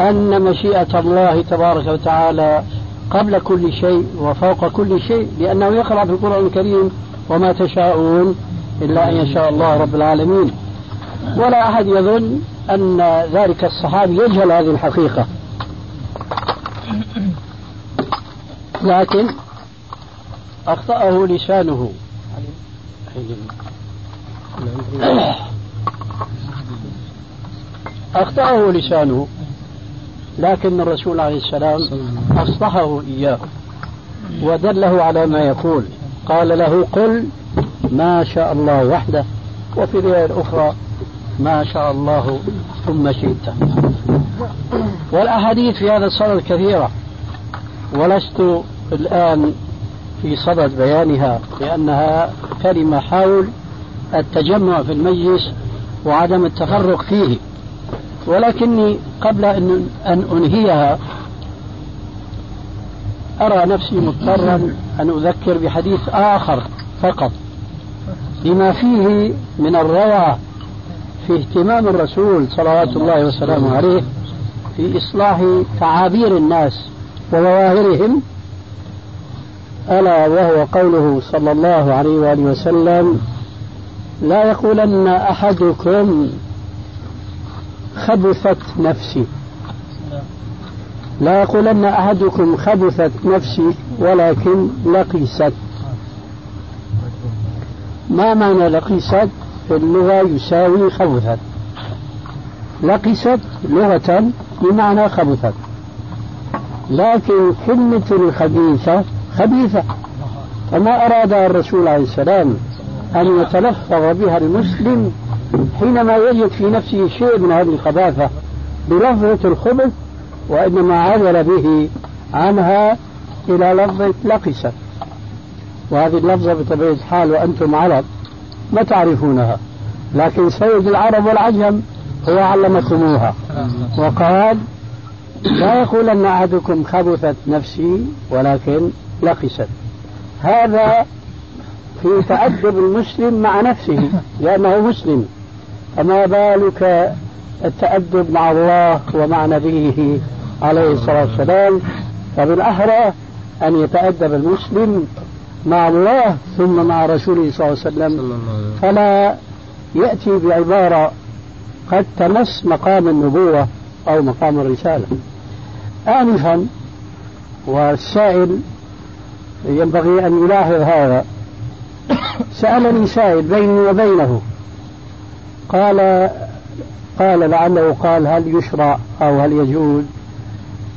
أن مشيئة الله تبارك وتعالى قبل كل شيء وفوق كل شيء لأنه يقرأ في القرآن الكريم وما تشاءون إلا أن يشاء الله رب العالمين. ولا أحد يظن أن ذلك الصحابي يجهل هذه الحقيقة. لكن أخطأه لسانه. أخطأه لسانه لكن الرسول عليه السلام أصلحه إياه ودله على ما يقول. قال له قل ما شاء الله وحده وفي رواية أخرى ما شاء الله ثم شئت والأحاديث في هذا الصدد كثيرة ولست الآن في صدد بيانها لأنها كلمة حول التجمع في المجلس وعدم التفرق فيه. ولكني قبل أن أن أنهيها أرى نفسي مضطرا أن أذكر بحديث آخر فقط بما فيه من الروعة في اهتمام الرسول صلوات الله وسلامه عليه في إصلاح تعابير الناس وظواهرهم ألا وهو قوله صلى الله عليه وآله وسلم لا يقولن أحدكم خبثت نفسي. لا يقولن أحدكم خبثت نفسي ولكن لقيست. ما معنى لقيست؟ في اللغة يساوي خبثت. لقست لغة بمعنى خبثت. لكن كلمة الخبيثة خبيثة. فما أراد الرسول عليه السلام أن يتلفظ بها المسلم حينما يجد في نفسه شيء من هذه الخباثة بلفظة الخبث وإنما عدل به عنها إلى لفظة لقست وهذه اللفظة بطبيعة الحال وأنتم عرب ما تعرفونها. لكن سيد العرب والعجم هو علمكموها. وقال لا يقولن أحدكم خبثت نفسي ولكن لقست هذا في تأدب المسلم مع نفسه لأنه مسلم. فما بالك التأدب مع الله ومع نبيه عليه الصلاة والسلام؟ فبالأحرى أن يتأدب المسلم مع الله ثم مع رسوله صلى الله عليه وسلم. فلا يأتي بعبارة قد تمس مقام النبوة أو مقام الرسالة. آنفا والسائل ينبغي أن يلاحظ هذا. سألني سائل بيني وبينه. قال قال لعله قال هل يشرع أو هل يجوز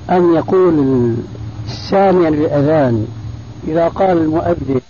أن يقول السامع للأذان إذا قال المؤذن